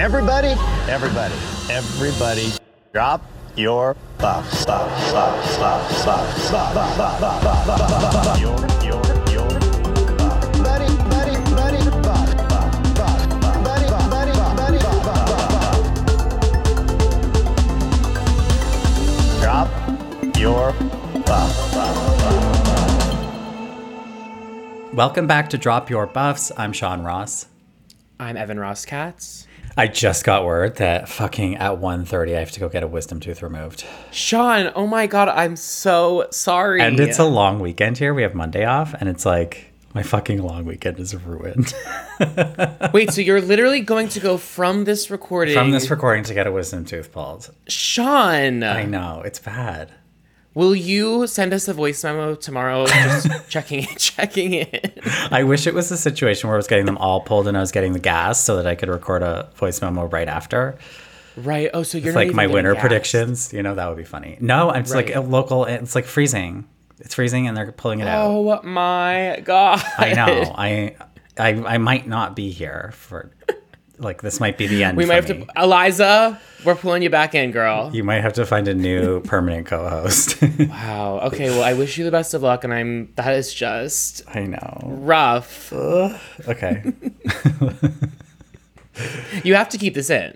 Everybody, everybody, everybody, drop your buffs. Buff, buff, buff, buff, buff, buff, buff, buff, buff, buff. Your, your, your buff. Buddy, buddy, buddy, buff, buff, buff, buff. Buddy, buff, buddy, buff, buddy, buff, buff, buff, buff. Drop your buff, buff, buff. Welcome back to Drop Your Buffs. I'm Sean Ross. I'm Evan Ross Katz. I just got word that fucking at 1.30 I have to go get a wisdom tooth removed. Sean, oh my god, I'm so sorry. And it's a long weekend here. We have Monday off, and it's like my fucking long weekend is ruined. Wait, so you're literally going to go from this recording From this recording to get a wisdom tooth pulled. Sean, I know, it's bad. Will you send us a voice memo tomorrow just checking it, checking in? I wish it was a situation where I was getting them all pulled and I was getting the gas so that I could record a voice memo right after. Right. Oh, so you're like my winter gassed. predictions. You know, that would be funny. No, it's like a local, it's like freezing. It's freezing and they're pulling it out. Oh my god. I know. I, I I might not be here for like this might be the end. We might have me. to Eliza, we're pulling you back in, girl. You might have to find a new permanent co-host. Wow. Okay, well I wish you the best of luck and I'm that is just I know. rough. Okay. You have to keep this in.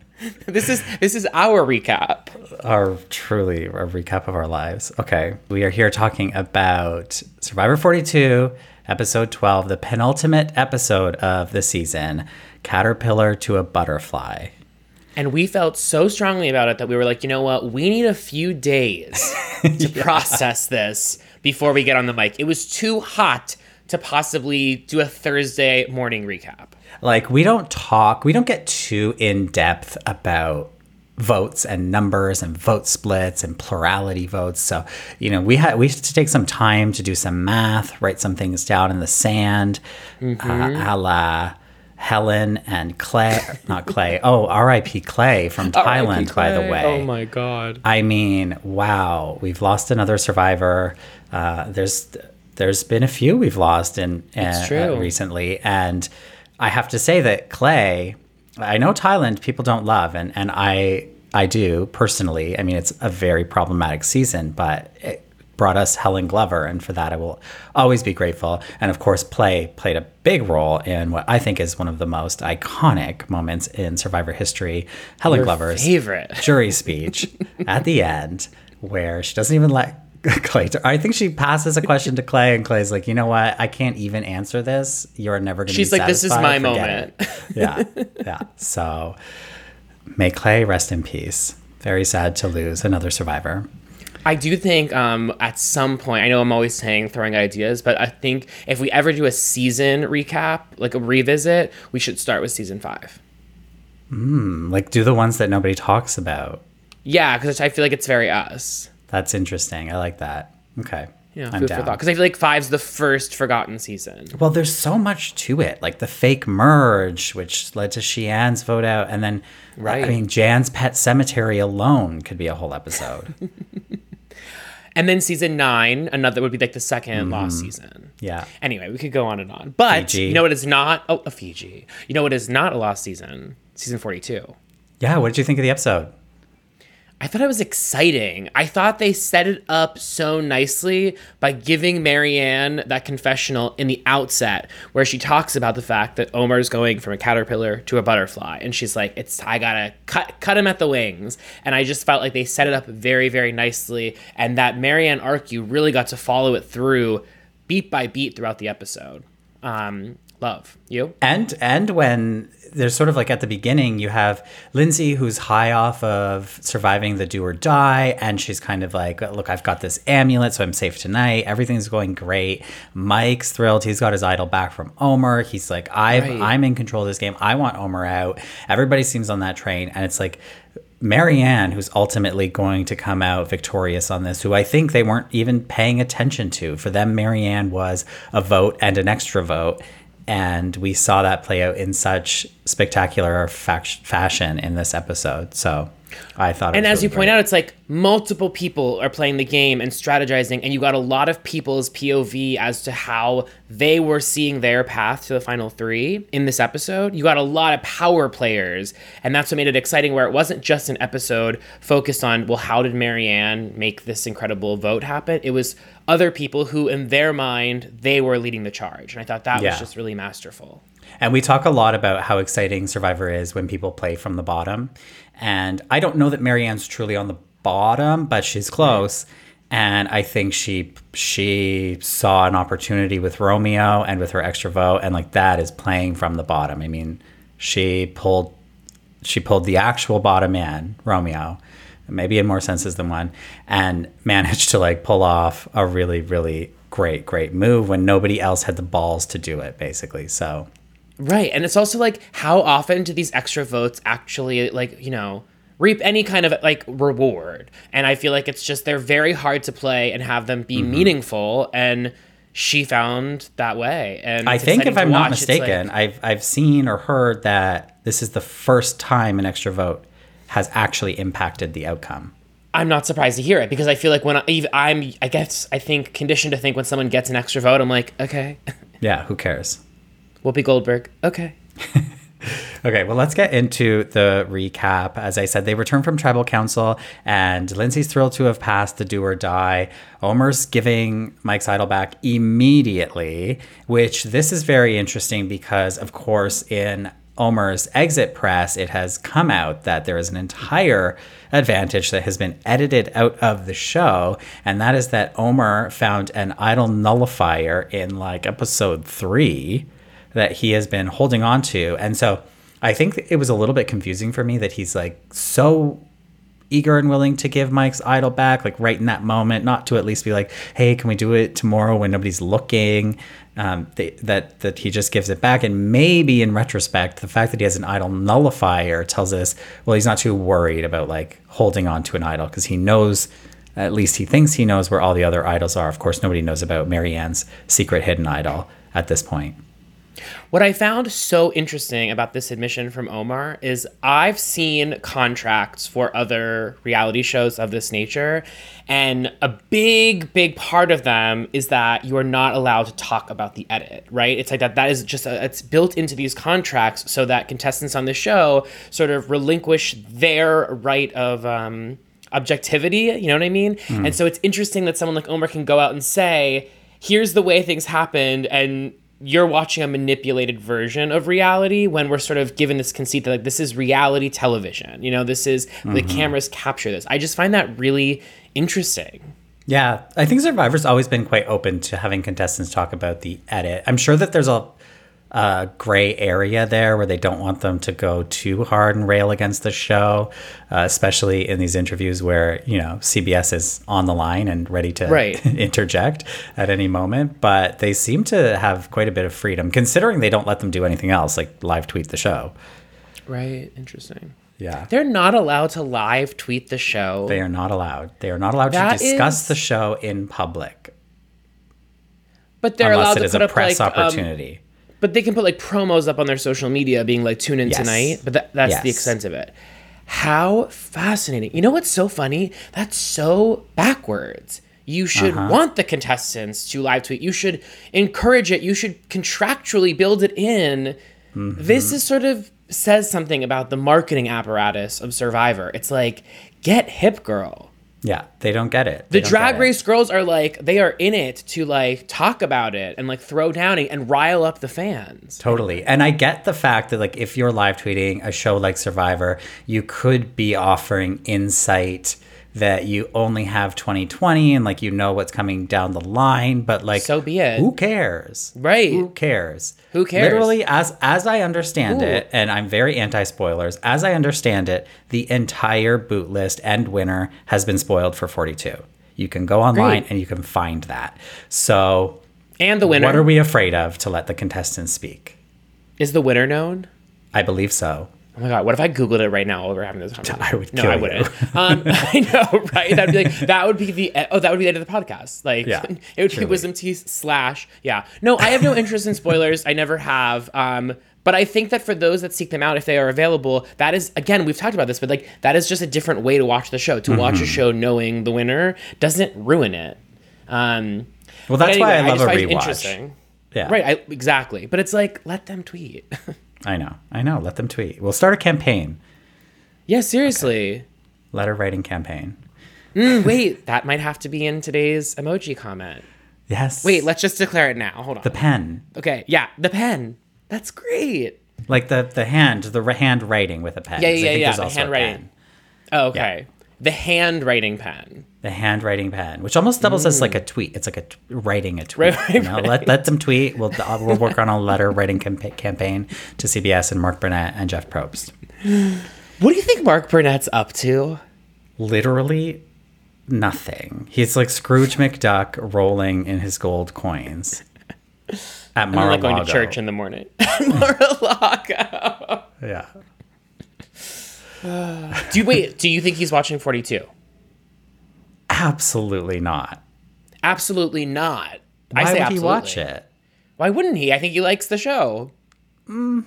this is this is our recap. Our truly a recap of our lives. Okay. We are here talking about Survivor 42, episode 12, the penultimate episode of the season, Caterpillar to a Butterfly. And we felt so strongly about it that we were like, you know what? We need a few days to process this before we get on the mic. It was too hot to possibly do a Thursday morning recap. like we don't talk we don't get too in depth about votes and numbers and vote splits and plurality votes so you know we had we had to take some time to do some math write some things down in the sand uh, a la helen and clay not clay oh rip clay from thailand by the way Oh my god. I mean, wow, we've lost another survivor. Uh, there's there's been a few we've lost in uh, uh, recently, and I have to say that Clay, I know Thailand people don't love, and and I I do personally. I mean, it's a very problematic season, but. It, brought us Helen Glover, and for that I will always be grateful. And of course, Clay played a big role in what I think is one of the most iconic moments in Survivor history. Helen Your Glover's favorite. jury speech at the end where she doesn't even let Clay. I think she passes a question to Clay, and Clay's like, "You know what? I can't even answer this. You're never going to." Be satisfied She's like, "This is my it." yeah, yeah. So may Clay rest in peace. Very sad to lose another survivor. I do think um, at some point, I know I'm always saying throwing ideas, but I think if we ever do a season recap, like a revisit, we should start with season five. Like, do the ones that nobody talks about. Yeah, because I feel like it's very us. That's interesting. I like that. Okay. Yeah, I'm food down. for thought. Because I feel like five's the first forgotten season. Well, there's so much to it, like the fake merge, which led to Shii Ann's vote out, and then Right. I mean, Jan's pet cemetery alone could be a whole episode. And then season nine, another would be like the 2nd mm-hmm. lost season. yeah, Anyway, we could go on and on. But Fiji. you know what is not? Oh, a Fiji. You know what is not a lost season? Season 42. yeah. What did you think of the episode? I thought it was exciting. I thought they set it up so nicely by giving Maryanne that confessional in the outset where she talks about the fact that Omar's going from a caterpillar to a butterfly. And she's like, it's I gotta cut cut him at the wings. And I just felt like they set it up very, very nicely. And that Maryanne arc you really got to follow it through beat by beat throughout the episode. Um, love. You? And and when there's sort of like at the beginning, you have Lindsay who's high off of surviving the do or die, and she's kind of like, "Look, I've got this amulet, so I'm safe tonight. Everything's going great." Mike's thrilled; he's got his idol back from Omar. He's like, "I've Right. I'm in control of this game. I want Omar out." Everybody seems on that train, and it's like. Maryanne, who's ultimately going to come out victorious on this, who I think they weren't even paying attention to. For them, Maryanne was a vote and an extra vote. And we saw that play out in such spectacular fac- fashion in this episode. So I thought. it And as really you point great. out, it's like multiple people are playing the game and strategizing, and you got a lot of people's POV as to how they were seeing their path to the final three in this episode. You got a lot of power players, and that's what made it exciting. Where it wasn't just an episode focused on, well, how did Maryanne make this incredible vote happen? It was other people who, in their mind, they were leading the charge, and I thought that Yeah. was just really masterful. And we talk a lot about how exciting Survivor is when people play from the bottom. And I don't know that Maryanne's truly on the bottom, but she's close. And I think she she saw an opportunity with Romeo and with her extra vote, and like that is playing from the bottom. I mean, she pulled she pulled the actual bottom man, Romeo, maybe in more senses than one, and managed to like pull off a really, really great, great move when nobody else had the balls to do it, basically. So Right. And it's also like how often do these extra votes actually like, you know, reap any kind of like reward? And I feel like it's just they're very hard to play and have them be Mm-hmm. meaningful and she found that way. And I think if I'm not watch. Like- mistaken, I've I've seen or heard that this is the first time an extra vote has actually impacted the outcome. I'm not surprised to hear it because I feel like when I, I'm, I guess, I think conditioned to think when someone gets an extra vote, I'm like, okay, Yeah, who cares? Whoopi Goldberg, okay. Okay, well, let's get into the recap. As I said, they return from tribal council, and Lindsay's thrilled to have passed the do or die. Omar's giving Mike's idol back immediately, which this is very interesting because, of course, in Omar's exit press, it has come out that there is an entire advantage that has been edited out of the show, and that is that Omar found an idol nullifier in like episode three that he has been holding on to. And so I think it was a little bit confusing for me that he's like so eager and willing to give Mike's idol back, like right in that moment, not to at least be like, hey, can we do it tomorrow when nobody's looking? Um, they, that that he just gives it back, and maybe in retrospect, the fact that he has an idol nullifier tells us, well, he's not too worried about like holding on to an idol because he knows, at least he thinks he knows where all the other idols are. Of course, nobody knows about Maryanne's secret hidden idol at this point. What I found so interesting about this admission from Omar is I've seen contracts for other reality shows of this nature, and a big, big part of them is that you are not allowed to talk about the edit, right? It's like that. That is just a, it's built into these contracts so that contestants on the show sort of relinquish their right of. Um, objectivity you know what i mean and so it's interesting that someone like omar can go out and say here's the way things happened and you're watching a manipulated version of reality when we're sort of given this conceit that like this is reality television. You know this is the mm-hmm. cameras capture this. I just find that really interesting. Yeah, I think Survivor's always been quite open to having contestants talk about the edit. I'm sure that there's a, a gray area there where they don't want them to go too hard and rail against the show, uh, especially in these interviews where, you know, CBS is on the line and ready to Right. interject at any moment. But they seem to have quite a bit of freedom, considering they don't let them do anything else, like live tweet the show. right interesting Yeah. they're not allowed to live tweet the show They are not allowed. They are not allowed That to discuss is- the show in public but they're allowed it to put a up press like um, opportunity. But they can put like promos up on their social media being like, tune in Yes. tonight. But that, that's the extent of it. How fascinating. You know what's so funny? That's so backwards. You should Uh-huh. want the contestants to live tweet. You should encourage it. You should contractually build it in. Mm-hmm. This is sort of says something about the marketing apparatus of Survivor. It's like, get hip, girl. Yeah, they don't get it. The They don't drag race girls are like they are in it to like talk about it and like throw down and rile up the fans. Totally. And I get the fact that like if you're live tweeting a show like Survivor, you could be offering insight that you only have 2020 and like you know what's coming down the line, but like So be it. Who cares? Right. Who cares? Who cares? Literally as as I understand Ooh. it, and I'm very anti-spoilers, as I understand it, the entire boot list and winner has been spoiled for 42. You can go online Great. and you can find that. So And the winner what are we afraid of to let the contestants speak? is the winner known. I believe so. Oh my god! What if I googled it right now while we're having this conversation? I would no, I wouldn't. um, I know, right? That'd be like that would be the oh that would be the end of the podcast. Like Yeah, it would be wisdom teeth slash yeah. No, I have no interest in spoilers. I never have. Um, But I think that for those that seek them out, if they are available, that is again we've talked about this, but like that is just a different way to watch the show. To watch Mm-hmm. a show knowing the winner doesn't ruin it. Um, Well, that's why I love just a rewatch. Interesting. Yeah. Right. I, exactly. But it's like let them tweet. I know. I know. Let them tweet. We'll start a campaign. yeah. Seriously. Letter writing campaign. Mm, wait, that might have to be in today's emoji comment. Yes. Wait, let's just declare it now. Hold on. the pen. okay. Yeah, the pen. That's great. Like the the hand, the hand writing with a pen. Yeah, I yeah, yeah, the handwriting. Oh, okay. The handwriting pen. The handwriting pen, which almost doubles as like a tweet. It's like a t- writing a tweet. Right, you know? Let let them tweet. We'll uh, we'll work on a letter writing campa- campaign to CBS and Mark Burnett and Jeff Probst. What do you think Mark Burnett's up to? Literally nothing. He's like Scrooge McDuck rolling in his gold coins at I'm like going to church in the morning. Mar-a-Lago. Yeah. Do you wait? Do you think he's watching Forty Two? Absolutely not. Absolutely not. Why I say would absolutely. he watch it? Why wouldn't he? I think he likes the show. Mm.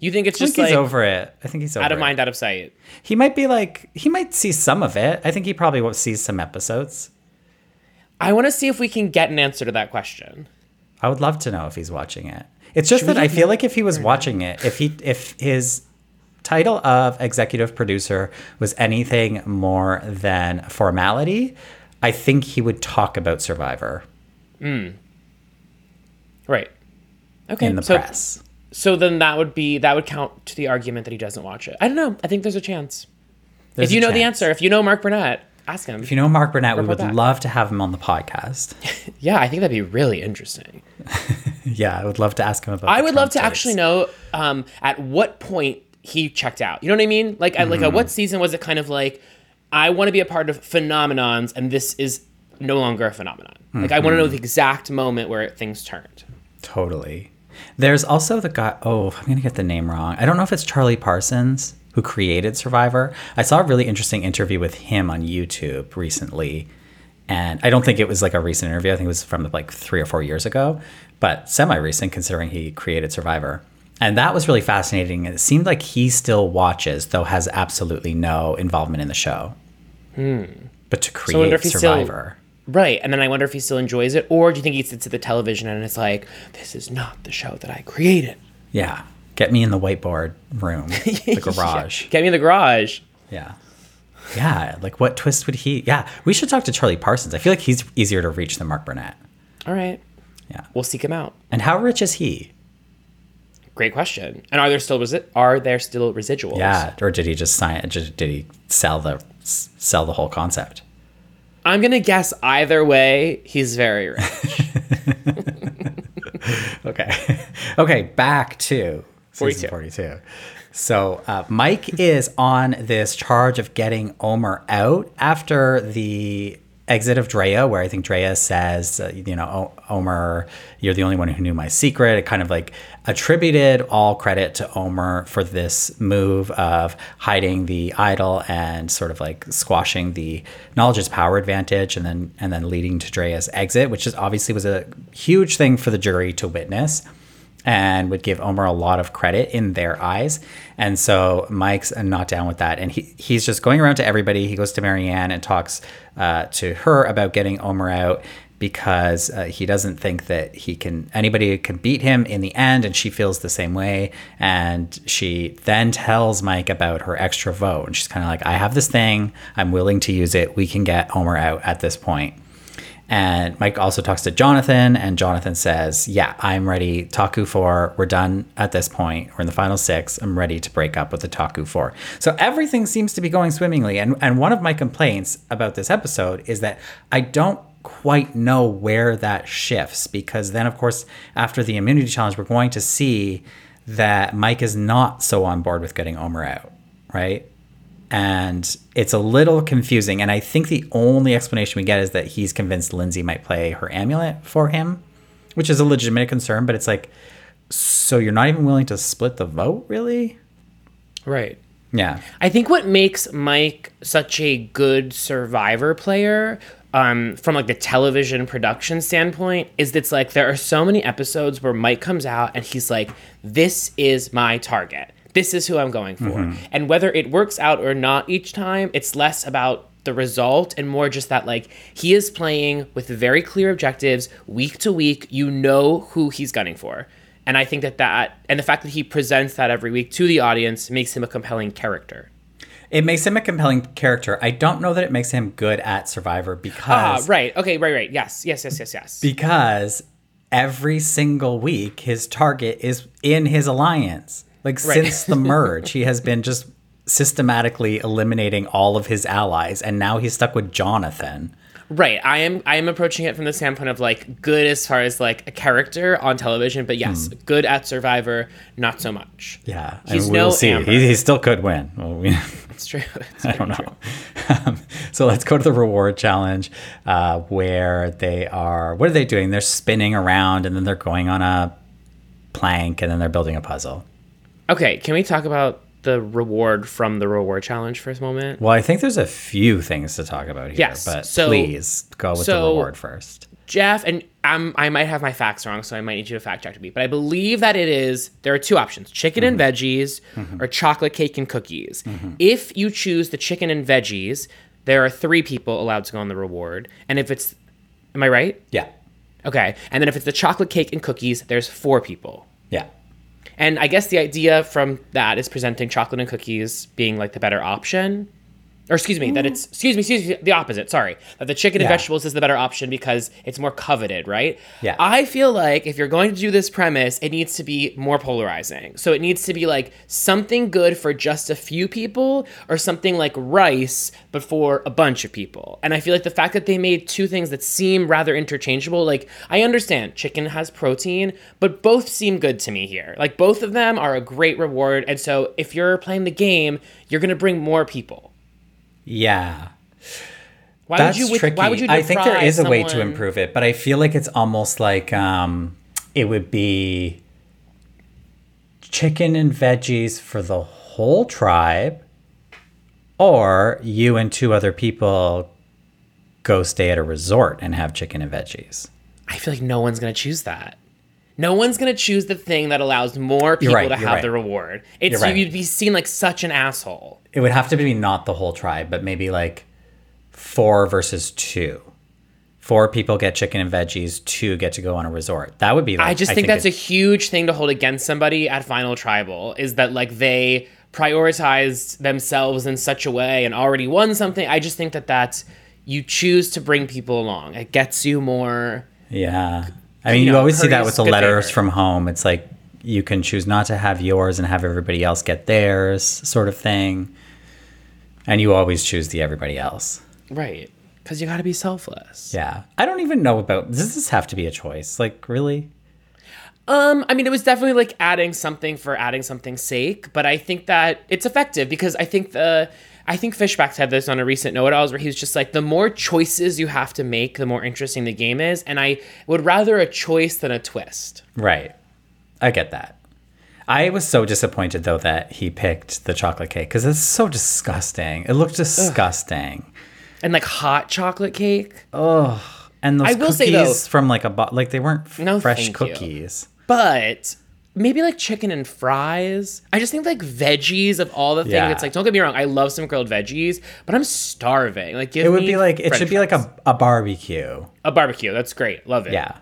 You think it's I just think he's over it. I think he's over out of it. mind, out of sight? He might be like he might see some of it. I think he probably will see some episodes. I want to see if we can get an answer to that question. I would love to know if he's watching it. It's just Should that I feel like if he was watching it, if he if his title of executive producer was anything more than formality, I think he would talk about Survivor Right. Okay. in the so, press. So then that would be that would count to the argument that he doesn't watch it. I don't know. I think there's a chance. There's if you know the answer, if you know Mark Burnett, ask him. If you know Mark Burnett, we would back. love to have him on the podcast. yeah, I think that'd be really interesting. yeah, I would love to ask him about. I would love to actually know um, at what point he checked out. You know what I mean? Like, at, like at Mm-hmm. what season was it kind of like, I want to be a part of phenomenons, and this is no longer a phenomenon. Like, I want to know the Mm-hmm. exact moment where things turned. Totally. There's also the guy. Oh, I'm gonna get the name wrong. I don't know if it's Charlie Parsons who created Survivor. I saw a really interesting interview with him on YouTube recently, and I don't think it was like a recent interview. I think it was from like three or four years ago, but semi-recent considering he created Survivor. And that was really fascinating. It seemed like he still watches, though has absolutely no involvement in the show. But to Hmm. I wonder create if he's still- Survivor. Right. And then I wonder if he still enjoys it, or do you think he sits at the television and it's like, this is not the show that I created? Yeah. Get me in the whiteboard room, the garage. Get me in the garage. Yeah. Yeah. Like, what twist would he? Yeah. We should talk to Charlie Parsons. I feel like he's easier to reach than Mark Burnett. All right. Yeah. We'll seek him out. And how rich is he? Great question. And are there still resi- are there still residuals? Yeah. Or did he just sign? Did did he sell the sell the whole concept? I'm gonna guess either way, he's very rich. Okay. okay. Back to 42. 42. So uh, Mike is on this charge of getting Omar out after the exit of Drea, where I think Drea says, uh, you know, "O- Omar, you're the only one who knew my secret. It kind of like attributed all credit to Omar for this move of hiding the idol and sort of like squashing the knowledge power advantage, and then and then leading to Drea's exit, which is obviously was a huge thing for the jury to witness and would give Omar a lot of credit in their eyes. And so Mike's not down with that. And he, he's just going around to everybody. He goes to Maryanne and talks uh, to her about getting Omar out because uh, he doesn't think that he can anybody can beat him in the end and she feels the same way and she then tells mike about her extra vote and she's kind of like i have this thing i'm willing to use it we can get omar out at this point and Mike also talks to Jonathan, and Jonathan says, Yeah, I'm ready. Taku 4, we're done at this point. We're in the final six. I'm ready to break up with the Taku 4. So everything seems to be going swimmingly. And, and one of my complaints about this episode is that I don't quite know where that shifts because then, of course, after the immunity challenge, we're going to see that Mike is not so on board with getting Omar out, right? And it's a little confusing. And I think the only explanation we get is that he's convinced Lindsay might play her amulet for him, which is a legitimate concern. But it's like, so you're not even willing to split the vote, really? right. Yeah. I think what makes Mike such a good survivor player um, from like the television production standpoint is that it's like there are so many episodes where Mike comes out and he's like, "This is my target. This is who I'm going for." And whether it works out or not each time, it's less about the result and more just that like he is playing with very clear objectives week to week. You know who he's gunning for. And I think that that and the fact that he presents that every week to the audience makes him a compelling character. It makes him a compelling character. I don't know that it makes him good at Survivor Ah, because right. Okay, right, right. Yes, yes, yes, yes, yes. because every single week his target is in his alliance. Like Right. since the merge, he has been just systematically eliminating all of his allies, and now he's stuck with Jonathan. Right. I am I am approaching it from the standpoint of like good as far as like a character on television, but yes, good at Survivor, not so much. Yeah, He's and we no will see. Amber. He, he still could win. Well, we, It's true. It's I don't know. Um, so let's go to the reward challenge, uh, where they are. What are they doing? They're spinning around, and then they're going on a plank, and then they're building a puzzle. Okay, can we talk about the reward from the reward challenge for a moment? Well, I think there's a few things to talk about here, Yes, but so- please go with the reward first. Jeff, and I'm, I might have my facts wrong, so I might need you to fact check me. But I believe that it is there are two options: chicken and mm-hmm. veggies, mm-hmm. or chocolate cake and cookies. Mm-hmm. If you choose the chicken and veggies, there are three people allowed to go on the reward, and if it's, am I right? Yeah, Okay, and then if it's the chocolate cake and cookies, there's four people. yeah, And I guess the idea from that is presenting chocolate and cookies being like the better option. Or excuse me, that mm. it's excuse me, excuse me, the opposite. Sorry, that the chicken and Yeah. vegetables is the better option because it's more coveted, right? Yeah. I feel like if you're going to do this premise, it needs to be more polarizing. So it needs to be like something good for just a few people, or something like rice but for a bunch of people. And I feel like the fact that they made two things that seem rather interchangeable, like I understand chicken has protein, but both seem good to me here. Like both of them are a great reward, and so if you're playing the game, you're gonna bring more people. Yeah. Why That's would you? tricky. Why would you? I think there is is a way to improve it, but I feel like it's almost like um, it would be chicken and veggies for the whole tribe, or you and two other people go stay at a resort and have chicken and veggies. I feel like no one's gonna choose that. No one's gonna choose the thing that allows more people right, to have right. the reward. It's right. you'd be seen like such an asshole. It would have to be not the whole tribe, but maybe like four versus two. Four people get chicken and veggies, two get to go on a resort. That would be like, I just think, that's a huge thing to hold against somebody at Final Tribal is that like they prioritized themselves in such a way and already won something. I just think that that's you choose to bring people along. It gets you more. Yeah. I mean, you you, know, always see that with the letters favor. from home. It's like you can choose not to have yours and have everybody else get theirs, sort of thing. And you always choose the everybody else. Right. Because you got to be selfless. Yeah. I don't even know about does this have to be a choice? Like, really? Um, I mean, it was definitely like adding something for adding something's sake, but I think that it's effective because I think the I think Fishbach had this on a recent know-it-alls where he was just like, the more choices you have to make, the more interesting the game is, and I would rather a choice than a twist. Right. I get that. I was so disappointed though that he picked the chocolate cake because it's so disgusting. It looked disgusting. And like hot chocolate cake, Oh, And those I will cookies say, though- from like a bo- like they weren't f- No, fresh thank you. cookies. but maybe like chicken and fries. I just think like veggies of all the things. Yeah. It's like don't get me wrong, I love some grilled veggies, but I'm starving. Like give It would be like it should be like a, a barbecue. a barbecue. That's great. Love it. Yeah.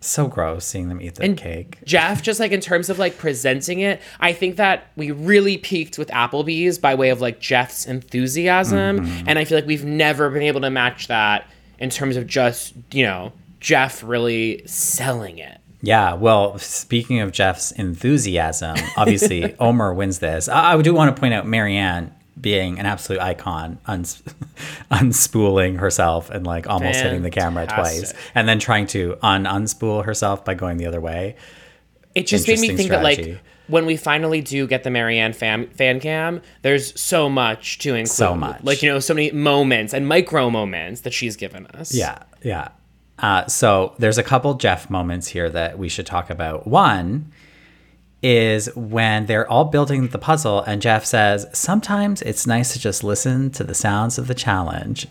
So gross seeing them eat the And cake. Jeff, just like in terms of like presenting it, I think that we really peaked with Applebee's by way of like Jeff's enthusiasm. Mm-hmm. And I feel like we've never been able to match that in terms of just, you know, Jeff really selling it. Yeah. Well, speaking of Jeff's enthusiasm, obviously Omar wins this. I, I do want to point out Maryanne being an absolute icon, uns- unspooling herself and like almost hitting the camera twice, and then trying to un unspool herself by going the other way. It just made me think that like when we finally do get the Maryanne fan, fan cam, there's so much to include. So much. Like, you know, so many moments and micro moments that she's given us. Yeah, yeah. Uh, so there's a couple Jeff moments here that we should talk about. One is when they're all building the puzzle, and Jeff says, Sometimes it's nice to just listen to the sounds of the challenge.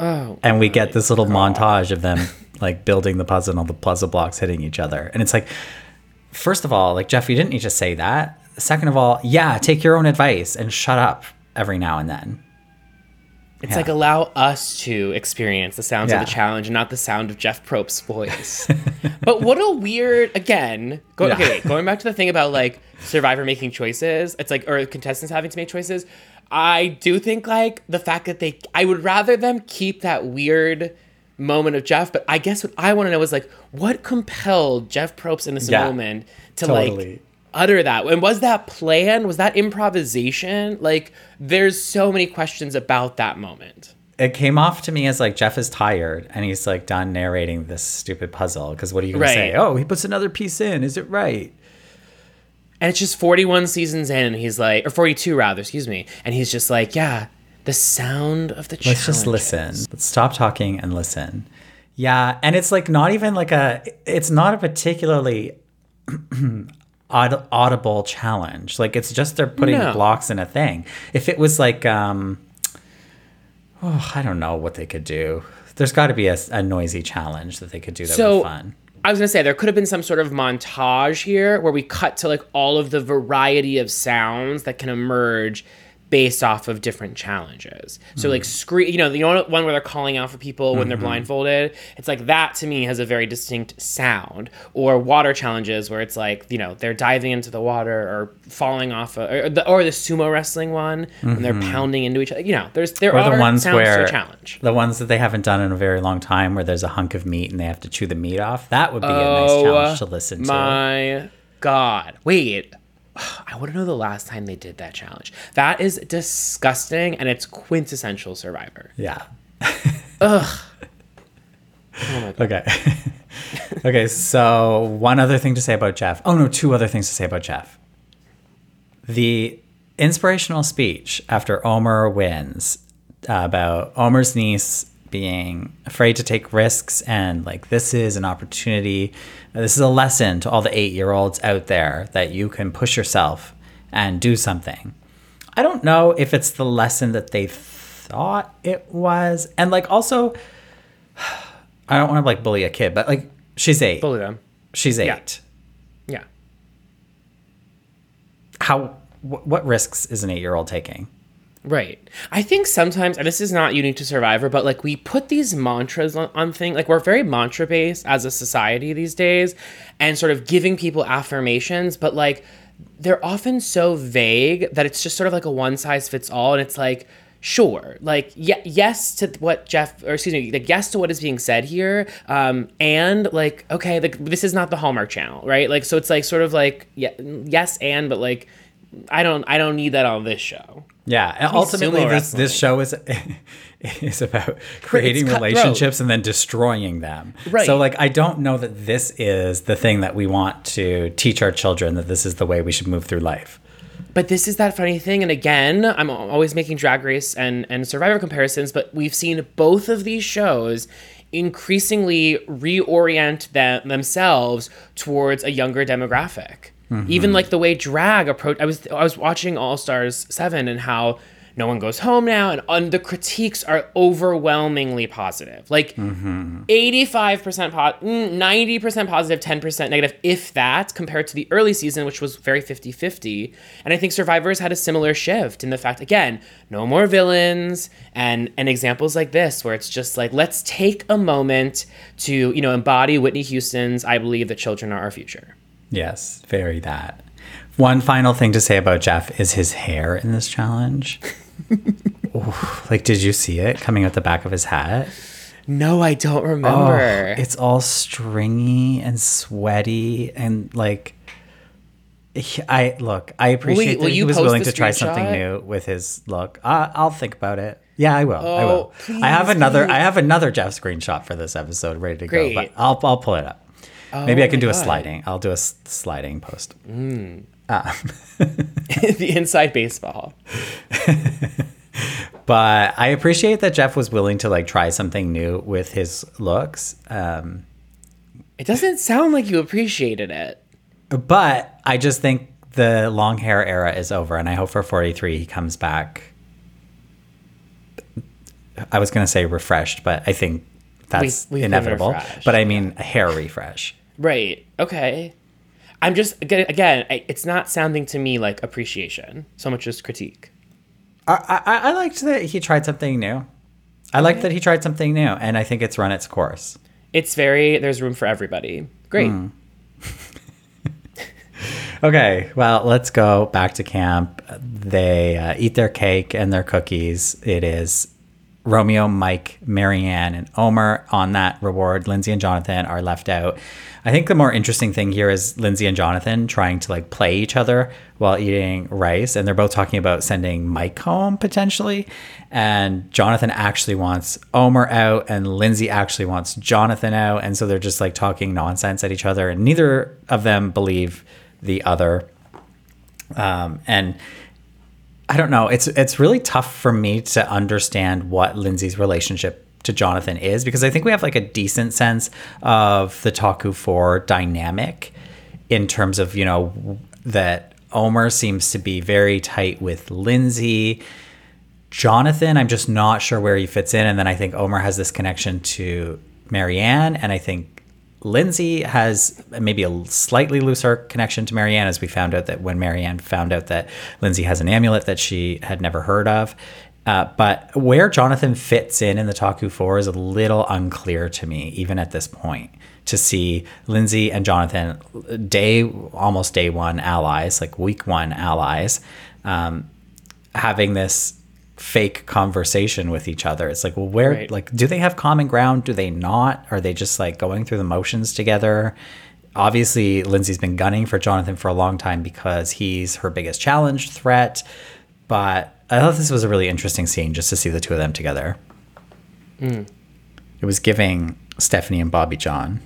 Oh, and we get this little montage of them like building the puzzle and all the puzzle blocks hitting each other. And it's like, first of all, like Jeff, you didn't need to say that. Second of all, yeah, take your own advice and shut up every now and then. It's Yeah. like allow us to experience the sounds Yeah. of the challenge and not the sound of Jeff Probst's voice. but what a weird again. Go, Yeah. Okay, wait, going back to the thing about like Survivor making choices. It's like or contestants having to make choices. I do think like the fact that they. I would rather them keep that weird moment of Jeff. But I guess what I want to know is like what compelled Jeff Probst in this moment to totally. like utter that and was that planned was that improvisation like there's so many questions about that moment It came off to me as like Jeff is tired and he's like done narrating this stupid puzzle. Because what are you going Right. say? Oh, he puts another piece in. Is it right? and it's just 41 seasons in and he's like or 42 rather excuse me and he's just like yeah the sound of the Let's just listen. Let's stop talking and listen. Yeah, and it's like not even like a. It's not a particularly aud- audible challenge. Like it's just they're putting No. blocks in a thing. If it was like, um, oh, I don't know what they could do. There's got to be a, a noisy challenge that they could do that would be fun. I was gonna say there could have been some sort of montage here where we cut to like all of the variety of sounds that can emerge based off of different challenges. So like hmm. scream, you know, the one where they're calling out for people when they're mm-hmm. blindfolded. It's like that to me has a very distinct sound. Or water challenges where it's like you know they're diving into the water or falling off, a, or, the, or the sumo wrestling one when they're mm-hmm. pounding into each other. You know, there's there Or are the ones sounds to where a challenge. the ones that they haven't done in a very long time, where there's a hunk of meat and they have to chew the meat off. That would be a nice Oh, challenge to listen to. My God. Wait. I want to know the last time they did that challenge. That is disgusting and it's quintessential Survivor. Yeah. Ugh. Oh my God. Okay. okay, so one other thing to say about Jeff. Oh no, two other things to say about Jeff. The inspirational speech after Omar wins uh, about Omar's niece being afraid to take risks and like this is an opportunity. This is a lesson to all the 8-year-olds out there that you can push yourself and do something. I don't know if it's the lesson that they thought it was. And like also I don't want to like bully a kid, but like she's eight. Bully them. She's eight. Yeah. Yeah. How? Wh- what risks is an eight-year-old taking? Right. I think sometimes, and this is not unique to Survivor, but like we put these mantras on, on things, like we're very mantra based as a society these days, and sort of giving people affirmations, but like they're often so vague that it's just sort of like a one size fits all. And it's like, sure, like, ye- yes to what Jeff, or excuse me, like, yes to what is being said here. Um, and like, okay, like, this is not the Hallmark channel, right? Like, so it's like sort of like, yeah, yes, and, but like, I don't, I don't need that on this show. Yeah, and ultimately, this this show is is about creating relationships and then destroying them. Right. So, like, I don't know that this is the thing that we want to teach our children that this is the way we should move through life. But this is that funny thing, and again, I'm always making Drag Race and and Survivor comparisons, but we've seen both of these shows increasingly reorient them, themselves towards a younger demographic. Even like the way drag approach. I was I was watching All Stars Seven and how no one goes home now, and on the critiques are overwhelmingly positive. Like 85% po- mm, 90% positive 10% negative if that compared to the early season which was very 50-50 and i think survivors had a similar shift in the fact again no more villains and and examples like this where it's just like let's take a moment to you know embody whitney houston's i believe that children are our future Yes, very that. One final thing to say about Jeff is his hair in this challenge. Ooh, like, did you see it coming out the back of his hat? no i don't Oh, remember it's all stringy and sweaty and like. I look. I appreciate will that he was willing to try something new with his look. I, I'll think about it. Yeah, I will. I oh, will. Oh, I have another. please. I have another Jeff screenshot for this episode ready to Great. go. But I'll I'll pull it up. Maybe Oh I can my do a sliding. I'll do a sliding post. the inside baseball But I appreciate that Jeff was willing to like try something new with his looks. Um, it doesn't sound like you appreciated it but I just think the long hair era is over, and I hope for 43 he comes back I was going to say refreshed, but I think that's we've inevitable. But I mean a hair refresh. Right. Okay. I'm just again, it's not sounding to me like appreciation so much as critique. I, I, I liked that he tried something new. I liked that he tried something new, and I think it's run its course. It's very there's room for everybody. Great. Hmm. Okay, well, let's go back to camp. They uh, eat their cake and their cookies. It is Romeo, Mike, Maryanne, and Omar on that reward. Lindsay and Jonathan are left out. I think the more interesting thing here is Lindsay and Jonathan trying to like play each other while eating rice, and they're both talking about sending Mike home potentially. And Jonathan actually wants Omar out, and Lindsay actually wants Jonathan out, and so they're just like talking nonsense at each other, and neither of them believe the other. Um, and I don't know. It's it's really tough for me to understand what Lindsay's relationship to Jonathan is because I think we have like a decent sense of the Taku Four dynamic in terms of you know that Omar seems to be very tight with Lindsay. Jonathan, I'm just not sure where he fits in, and then I think Omar has this connection to Maryanne, and I think Lindsay has maybe a slightly looser connection to Maryanne, as we found out that when Maryanne found out that Lindsay has an amulet that she had never heard of. Uh, but where Jonathan fits in in the Taku Four is a little unclear to me, even at this point. To see Lindsay and Jonathan, day almost day one allies, like week one allies, um, having this fake conversation with each other. It's like, well, where, Right. like, do they have common ground? Do they not? Are they just like going through the motions together? Obviously, Lindsay's been gunning for Jonathan for a long time because he's her biggest challenge threat. But I thought this was a really interesting scene just to see the two of them together. Hmm. It was giving Stephanie and Bobby Jon.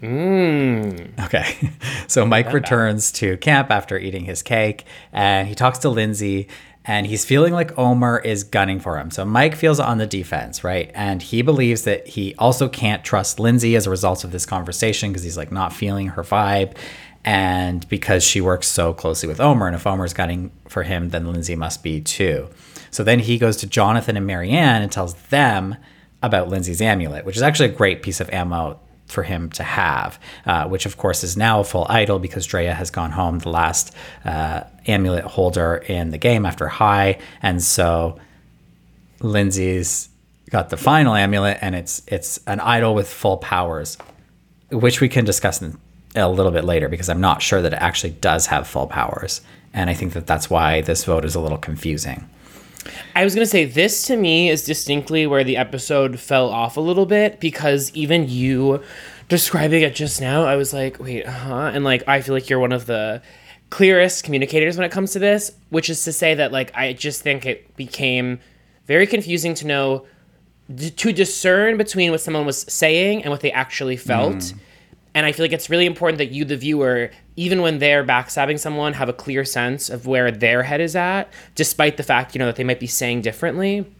Hmm. Okay. So Mike returns to camp after eating his cake and he talks to Lindsay and he's feeling like Omar is gunning for him. So Mike feels on the defense, right? And he believes that he also can't trust Lindsay as a result of this conversation because he's like not feeling her vibe and because she works so closely with Omar. And if Omar's gunning for him, then Lindsay must be too. So then he goes to Jonathan and Maryanne and tells them about Lindsay's amulet, which is actually a great piece of ammo for him to have, uh, which of course is now a full idol because Drea has gone home, the last uh, amulet holder in the game after Hai, and so Lindsay's got the final amulet, and it's it's an idol with full powers, which we can discuss in a little bit later because I'm not sure that it actually does have full powers, and I think that that's why this vote is a little confusing. I was gonna say this to me is distinctly where the episode fell off a little bit because even you describing it just now, I was like, wait, huh? And like, I feel like you're one of the clearest communicators when it comes to this, which is to say that like I just think it became very confusing to know to discern between what someone was saying and what they actually felt. Mm. And I feel like it's really important that you, the viewer, even when they're backstabbing someone, have a clear sense of where their head is at, despite the fact, you know, that they might be saying differently.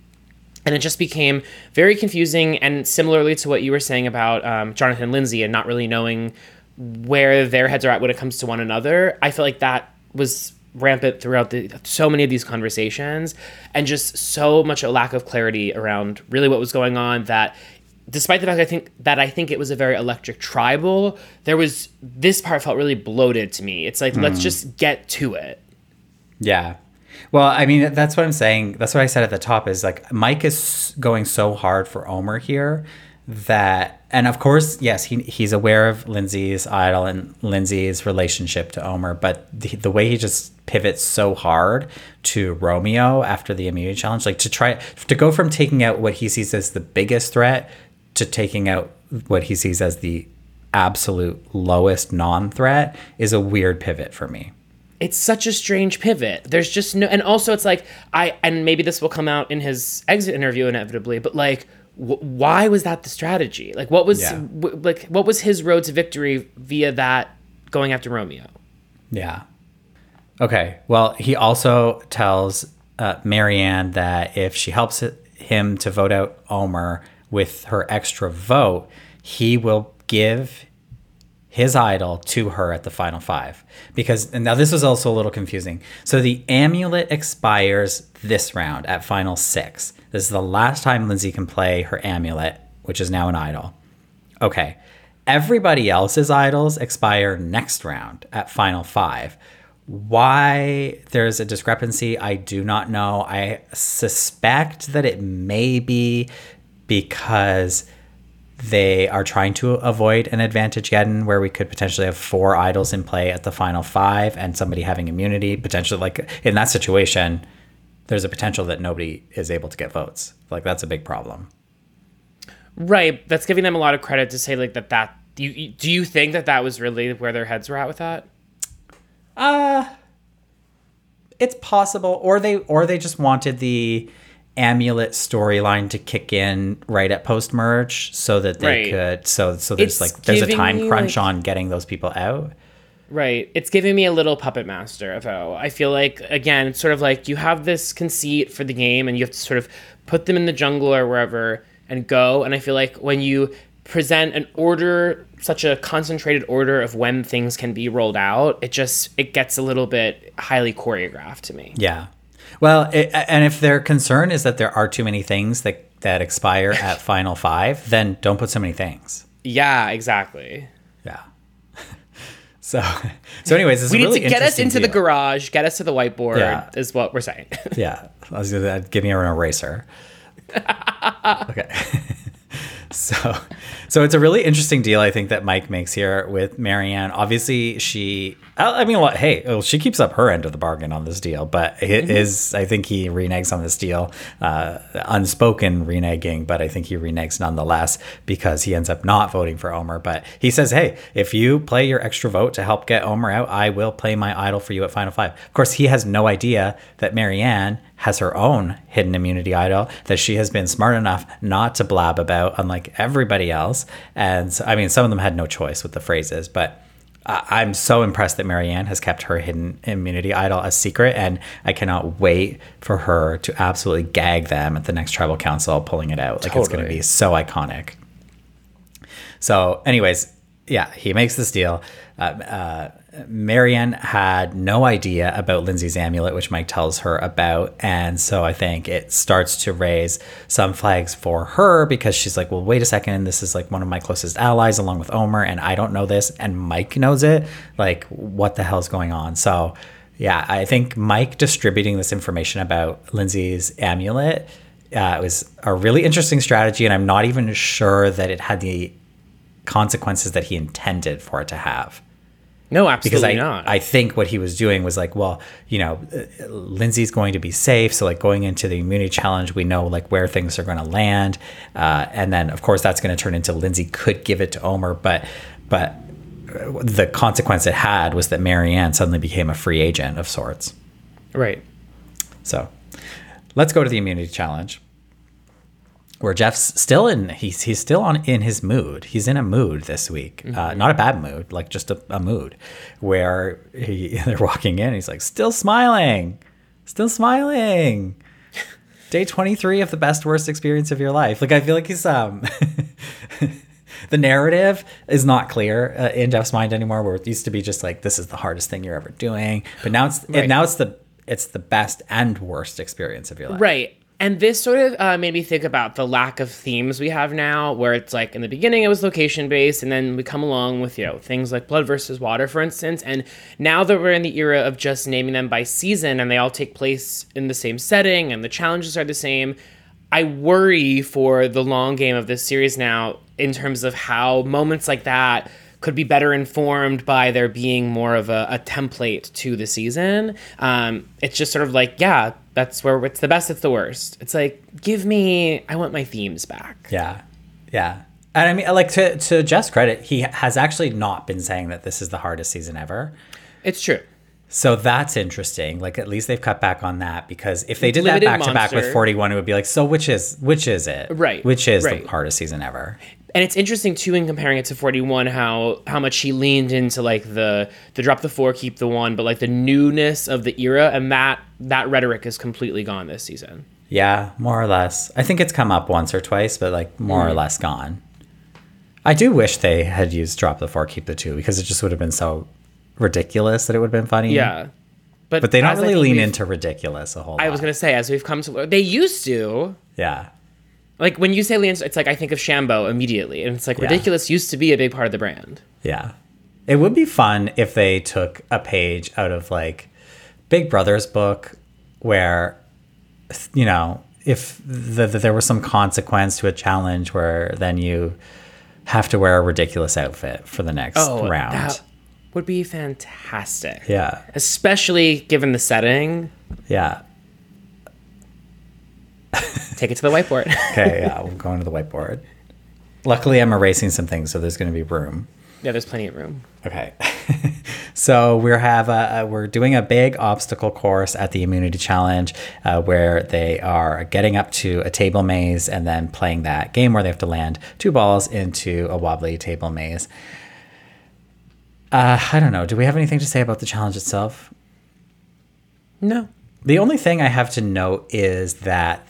And it just became very confusing. And similarly to what you were saying about um, Jonathan Lindsay and not really knowing where their heads are at when it comes to one another, I feel like that was rampant throughout the so many of these conversations and just so much a lack of clarity around really what was going on that despite the fact I think that I think it was a very electric tribal, there was this part felt really bloated to me. It's like let's hmm. just get to it. Yeah. Well, I mean, that's what I'm saying. That's what I said at the top is like Mike is going so hard for Omar here that, and of course, yes, he, he's aware of Lindsay's idol and Lindsay's relationship to Omar, but the, the way he just pivots so hard to Romeo after the immunity challenge, like to try to go from taking out what he sees as the biggest threat to taking out what he sees as the absolute lowest non threat is a weird pivot for me. It's such a strange pivot. There's just no, and also it's like I, and maybe this will come out in his exit interview inevitably, but like, wh- why was that the strategy? Like, what was Yeah. w- like, what was his road to victory via that going after Romeo? Yeah. Okay. Well, he also tells uh, Maryanne that if she helps him to vote out Omar with her extra vote, he will give his idol to her at the final five. Because and now this was also a little confusing. So the amulet expires this round at final six. This is the last time Lindsay can play her amulet, which is now an idol. Okay. Everybody else's idols expire next round at final five. Why there's a discrepancy, I do not know. I suspect that it may be because they are trying to avoid an advantage Geddon where we could potentially have four idols in play at the final five and somebody having immunity. Potentially, like in that situation, there's a potential that nobody is able to get votes. Like that's a big problem. Right. That's giving them a lot of credit to say like that. That do you do you think that that was really where their heads were at with that? Uh it's possible, or they or they just wanted the amulet storyline to kick in right at post merge so that they Right. could so so there's It's like there's a time crunch like- on getting those people out. Right. It's giving me a little puppet master though. I feel like again, it's sort of like you have this conceit for the game and you have to sort of put them in the jungle or wherever and go. And I feel like when you present an order, such a concentrated order of when things can be rolled out, it just it gets a little bit highly choreographed to me. Yeah. Well, it, and if their concern is that there are too many things that that expire at final five, then don't put so many things. Yeah, exactly. Yeah. So, so anyways, this We is need really to get us into the garage, get us to the whiteboard Yeah. is what we're saying. Yeah, I was gonna give me an eraser. okay. so, so it's a really interesting deal I think that Mike makes here with Maryanne. Obviously, she. I I mean, what? Hey, well, she keeps up her end of the bargain on this deal, but is I think he reneges on this deal, uh, unspoken reneging, but I think he reneges nonetheless because he ends up not voting for Omar. But he says, "Hey, if you play your extra vote to help get Omar out, I will play my idol for you at Final Five. Of course, he has no idea that Maryanne has her own hidden immunity idol that she has been smart enough not to blab about, unlike everybody else. And I mean, some of them had no choice with the phrases, but I'm so impressed that Maryanne has kept her hidden immunity idol a secret, and I cannot wait for her to absolutely gag them at the next tribal council, pulling it out. Like it's going to be so iconic. So, anyways, yeah, he makes this deal. Uh, uh, Maryanne had no idea about Lindsay's amulet, which Mike tells her about. And so I think it starts to raise some flags for her because she's like, well, wait a second. This is like one of my closest allies along with Omar, and I don't know this. And Mike knows it. Like, what the hell's going on? So, yeah, I think Mike distributing this information about Lindsay's amulet uh, was a really interesting strategy. And I'm not even sure that it had the consequences that he intended for it to have No, because absolutely I, not. I think what he was doing was like, well, you know, uh, Lindsay's going to be safe. So like going into the immunity challenge, we know like where things are going to land. Uh, and then of course that's going to turn into Lindsay could give it to Omar, but, but uh, the consequence it had was that Maryanne suddenly became a free agent of sorts. right. So let's go to the immunity challenge. Where Jeff's still in, he's he's still on in his mood. He's in a mood this week, uh, not a bad mood, like just a, a mood, where he, they're walking in. He's like, still smiling, still smiling. Day twenty three of the best worst experience of your life. Like I feel like he's um, the narrative is not clear uh, in Jeff's mind anymore. Where it used to be just like this is the hardest thing you're ever doing, but now it's Right. now it's the it's the best and worst experience of your life. Right. And this sort of uh, made me think about the lack of themes we have now, where it's like in the beginning it was location based, and then we come along with, you know, things like Blood versus Water, for instance. And now that we're in the era of just naming them by season and they all take place in the same setting and the challenges are the same, I worry for the long game of this series now in terms of how moments like that could be better informed by there being more of a, a template to the season. Um, it's just sort of like, yeah, that's where it's the best, it's the worst. It's like, give me, I want my themes back. Yeah, yeah. And I mean, like to to Jeff's credit, he has actually not been saying that this is the hardest season ever. It's true. So that's interesting. Like at least they've cut back on that because if they did Limited that back to back with 41, it would be like, so which is which is it? Right, Which is right. the hardest season ever? And it's interesting too in comparing it to 41 how how much he leaned into like the the drop the four keep the one but like the newness of the era and that that rhetoric is completely gone this season Yeah, more or less. I think it's come up once or twice, but like more or mm-hmm. less gone. I do wish they had used drop the four, keep the two because it just would have been so ridiculous that it would have been funny. yeah But but they don't really lean into ridiculous a whole lot. I was gonna say, as we've come to, they used to. Yeah. Like when you say Leanne, it's like I think of Shambo immediately, and it's like ridiculous used to be a big part of the brand. Yeah. It would be fun if they took a page out of like Big Brother's book where, you know, if the, the, there was some consequence to a challenge where then you have to wear a ridiculous outfit for the next oh, round. Oh, that would be fantastic. Yeah. Especially given the setting. Yeah. Take it to the whiteboard. Okay. Yeah. We're going to the whiteboard. Luckily, I'm erasing some things, so there's going to be room. yeah, there's plenty of room. Okay. so we have a, we're doing a big obstacle course at the Immunity Challenge uh, where they are getting up to a table maze and then playing that game where they have to land two balls into a wobbly table maze. Uh, I don't know. Do we have anything to say about the challenge itself? No. The only thing I have to note is that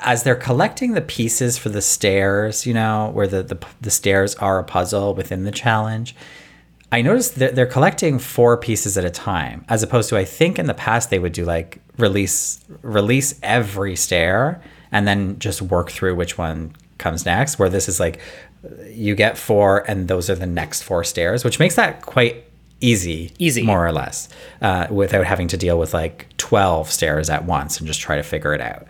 as they're collecting the pieces for the stairs, you know, where the, the, the stairs are a puzzle within the challenge, I noticed that they're collecting four pieces at a time, as opposed to I think in the past they would do like release release every stair and then just work through which one comes next. Where this is like you get four and those are the next four stairs, which makes that quite easy, Easy. more or less, uh, without having to deal with like twelve stairs at once and just try to figure it out.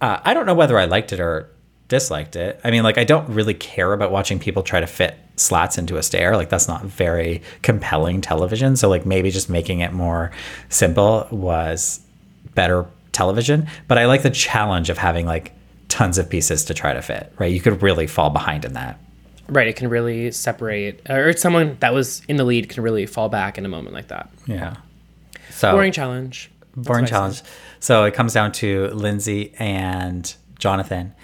Uh, I don't know whether I liked it or disliked it. I mean, like, I don't really care about watching people try to fit slats into a stair. Like, that's not very compelling television. So, like, maybe just making it more simple was better television. But I like the challenge of having like tons of pieces to try to fit, right? You could really fall behind in that. Right. It can really separate, or someone that was in the lead can really fall back in a moment like that. Yeah. So, Boring challenge. Boring challenge. So it comes down to Lindsay and Jonathan.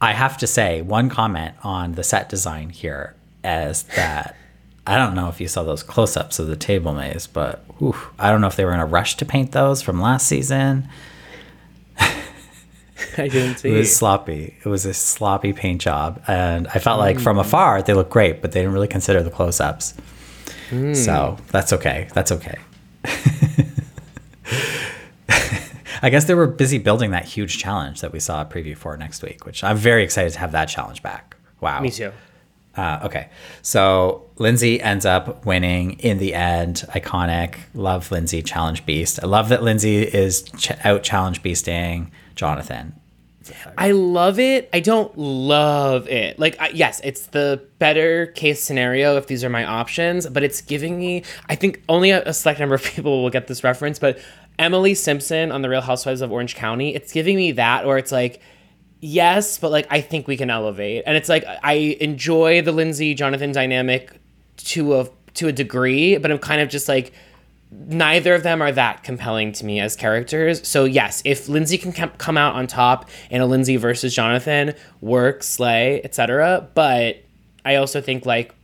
I have to say one comment on the set design here is that I don't know if you saw those close-ups of the table maze, but whew, I don't know if they were in a rush to paint those from last season. I didn't see. It was sloppy. It was a sloppy paint job, and I felt like from afar they looked great, but they didn't really consider the close-ups. So that's okay. That's okay. I guess they were busy building that huge challenge that we saw a preview for next week, which I'm very excited to have that challenge back. Wow. Me too. Uh, okay. So Lindsay ends up winning in the end. Iconic. Love Lindsay challenge beast. I love that Lindsay is ch- out challenge beasting Jonathan. I love it. I don't love it. Like, I, yes, it's the better case scenario if these are my options, but it's giving me, I think only a, a select number of people will get this reference, but Emily Simpson on The Real Housewives of Orange County, it's giving me that, or it's like, yes, but like, I think we can elevate. And it's like, I enjoy the Lindsay Jonathan dynamic to a, to a degree, but I'm kind of just like, neither of them are that compelling to me as characters. So yes, if Lindsay can com- come out on top in a Lindsay versus Jonathan, work, slay, etc. But I also think like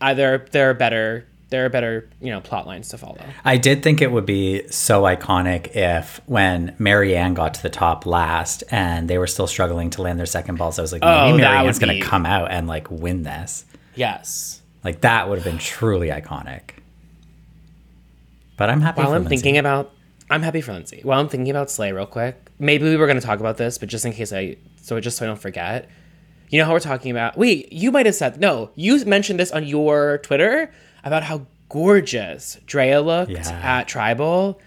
either there are better there are better you know plot lines to follow. I did think it would be so iconic if when Maryanne got to the top last and they were still struggling to land their second balls, I was like, Oh, maybe that Maryanne's would going be- to come out and like win this. Yes. Like that would have been truly iconic. But I'm happy While for I'm Lindsay. thinking about I'm happy for Lindsay. While I'm thinking about Slay real quick, maybe we were gonna talk about this, but just in case I so just so I don't forget. You know how we're talking about wait, you might have said no, you mentioned this on your Twitter about how gorgeous Drea looked Yeah. at Tribal.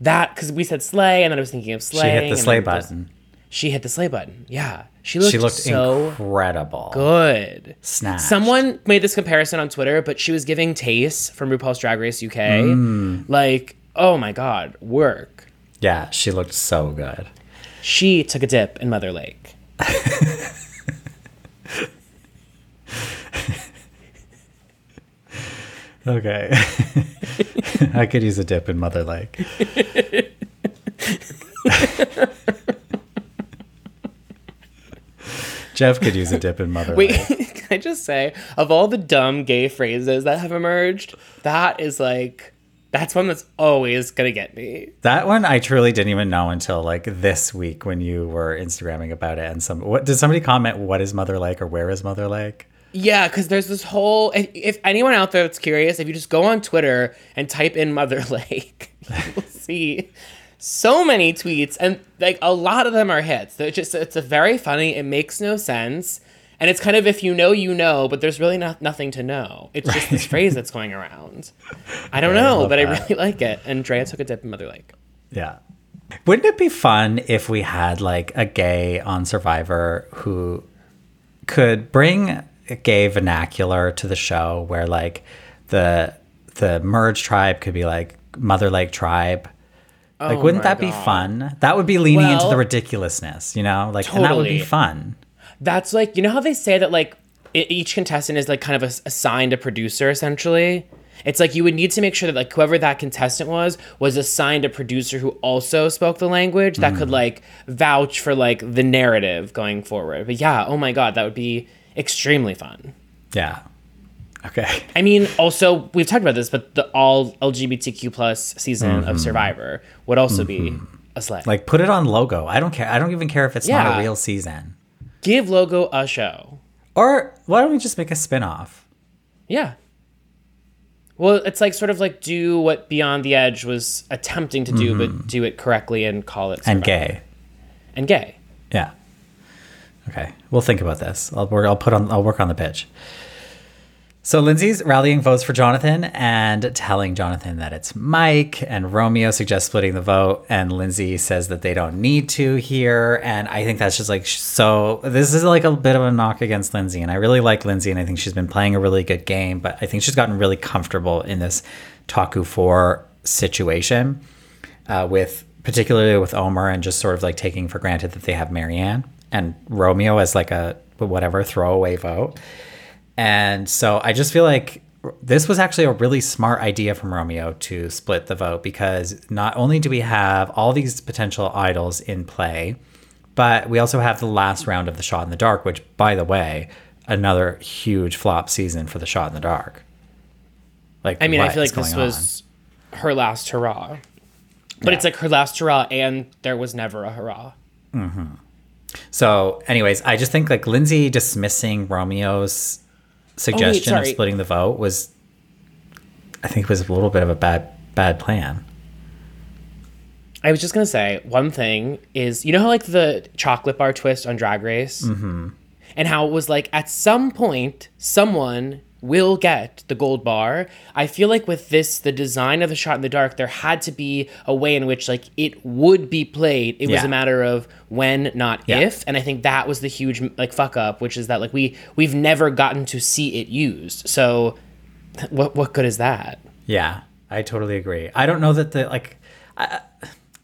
That because we said Slay, and then I was thinking of Slay. she hit the sleigh button. She hit the sleigh button. Yeah. She looked, She looked so incredible. good. Snatched. Someone made this comparison on Twitter, but she was giving Tayce from RuPaul's Drag Race UK. Mm. Like, oh my God, work. Yeah, she looked so good. She took a dip in Mother Lake. Okay. I could use a dip in Mother Lake. Jeff could use a dip in Mother Wait, Lake. can I just say, of all the dumb gay phrases that have emerged, that is like, that's one that's always gonna get me. That one I truly didn't even know until like this week when you were Instagramming about it. And some what did somebody comment? What is Mother Lake or where is Mother Lake? Yeah, because there's this whole. If, if anyone out there that's curious, if you just go on Twitter and type in Mother Lake, you will see so many tweets, and like a lot of them are hits. They're just it's a very funny. It makes no sense, and it's kind of if you know, you know, but there's really not nothing to know. It's just this phrase that's going around. I don't I know, love but I really like it. And Drea took a dip in Mother Lake. Yeah. Wouldn't it be fun if we had like a gay on Survivor who could bring a gay vernacular to the show where like the the merge tribe could be like Mother Lake tribe. Like Oh wouldn't my that be fun? That would be leaning into the ridiculousness, you know? Like and that would be fun. That's like you know how they say that like each contestant is like kind of a, assigned a producer essentially. It's like you would need to make sure that like whoever that contestant was was assigned a producer who also spoke the language that could mm. like vouch for like the narrative going forward. But yeah, oh my god, that would be extremely fun. Yeah. Okay. I mean, also we've talked about this, but the all LGBTQ plus season Mm-hmm. of Survivor would also be a slay. Like put it on logo. I don't care. I don't even care if it's not a real season. Give logo a show. Or why don't we just make a spin-off? Yeah. Well, it's like sort of like do what Beyond the Edge was attempting to do, but do it correctly and call it Mm-hmm. And gay. and gay. Yeah. Okay. We'll think about this. I'll work, I'll put on I'll work on the pitch. So Lindsay's rallying votes for Jonathan and telling Jonathan that it's Mike and Romeo suggests splitting the vote and Lindsay says that they don't need to here and I think that's just like so this is like a bit of a knock against Lindsay and I really like Lindsay and I think she's been playing a really good game but I think she's gotten really comfortable in this Taku 4 situation uh, with particularly with Omar and just sort of like taking for granted that they have Maryanne and Romeo as like a whatever throwaway vote. And so I just feel like this was actually a really smart idea from Romeo to split the vote because not only do we have all these potential idols in play, but we also have the last round of the shot in the dark, which by the way, another huge flop season for the shot in the dark. Like I mean, I feel like this going on? was her last hurrah. But Yeah. it's like her last hurrah, and there was never a hurrah. Mm-hmm. So, anyways, I just think like Lindsay dismissing Romeo's suggestion of splitting the vote was, I think, was a little bit of a bad bad plan. I was just gonna say one thing is you know how like the chocolate bar twist on Drag Race, mm-hmm. and how it was like at some point someone will get the gold bar. I feel like with this, the design of the shot in the dark, there had to be a way in which like it would be played. It was a matter of when, not Yeah. if, and I think that was the huge like fuck up, which is that like we we've never gotten to see it used. So, what what good is that? Yeah, I totally agree. I don't know that the like, I,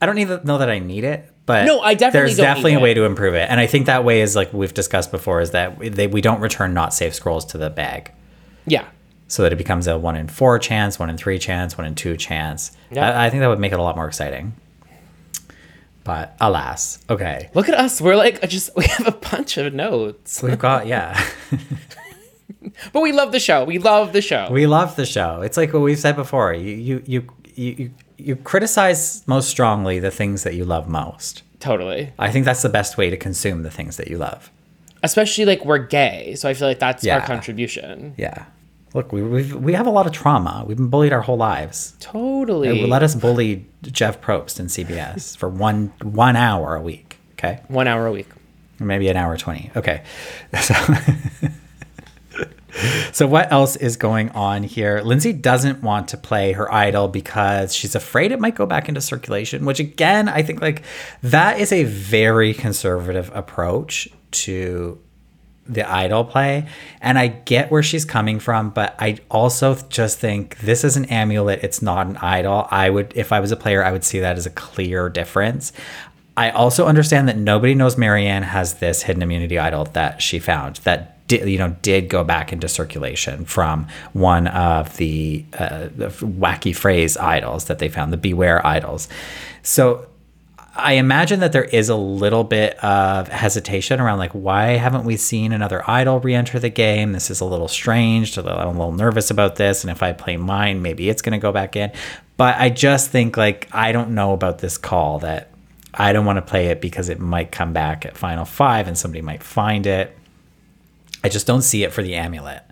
I don't even know that I need it, but No, I definitely there's definitely a way it. to improve it, and I think that way is like we've discussed before is that they, we don't return not safe scrolls to the bag. Yeah. So that it becomes a one in four chance, one in three chance, one in two chance. Yeah. I, I think that would make it a lot more exciting. But alas, okay. Look at us. We're like just we have a bunch of notes. We've got yeah. But we love the show. We love the show. we love the show. It's like what we've said before. You you you you you, you criticize most strongly the things that you love most. totally. I think that's the best way to consume the things that you love. Especially like we're gay, so I feel like that's our contribution. Yeah. Look, we we've, we have a lot of trauma. We've been bullied our whole lives. Totally. Uh, let us bully Jeff Probst in CBS for one one hour a week. Okay. One hour a week. or maybe an hour 20 okay so, so what else is going on here lindsay doesn't want to play her idol because she's afraid it might go back into circulation which again i think like that is a very conservative approach to the idol play. And i get where she's coming from but i also just think this is an amulet. It's not an idol. I would if i was a player i would see that as a clear difference. I also understand that nobody knows maryanne has this hidden immunity idol that she found that did, you know did go back into circulation from one of the, uh, the wacky phrase idols that they found the beware idols. So I imagine that there is a little bit of hesitation around like why haven't we seen another idol re-enter the game? This is a little strange. I'm a little nervous about this, and if I play mine, maybe it's going to go back in. But I just think like I don't know about this call that I don't want to play it because it might come back at final five and somebody might find it. I just don't see it for the amulet.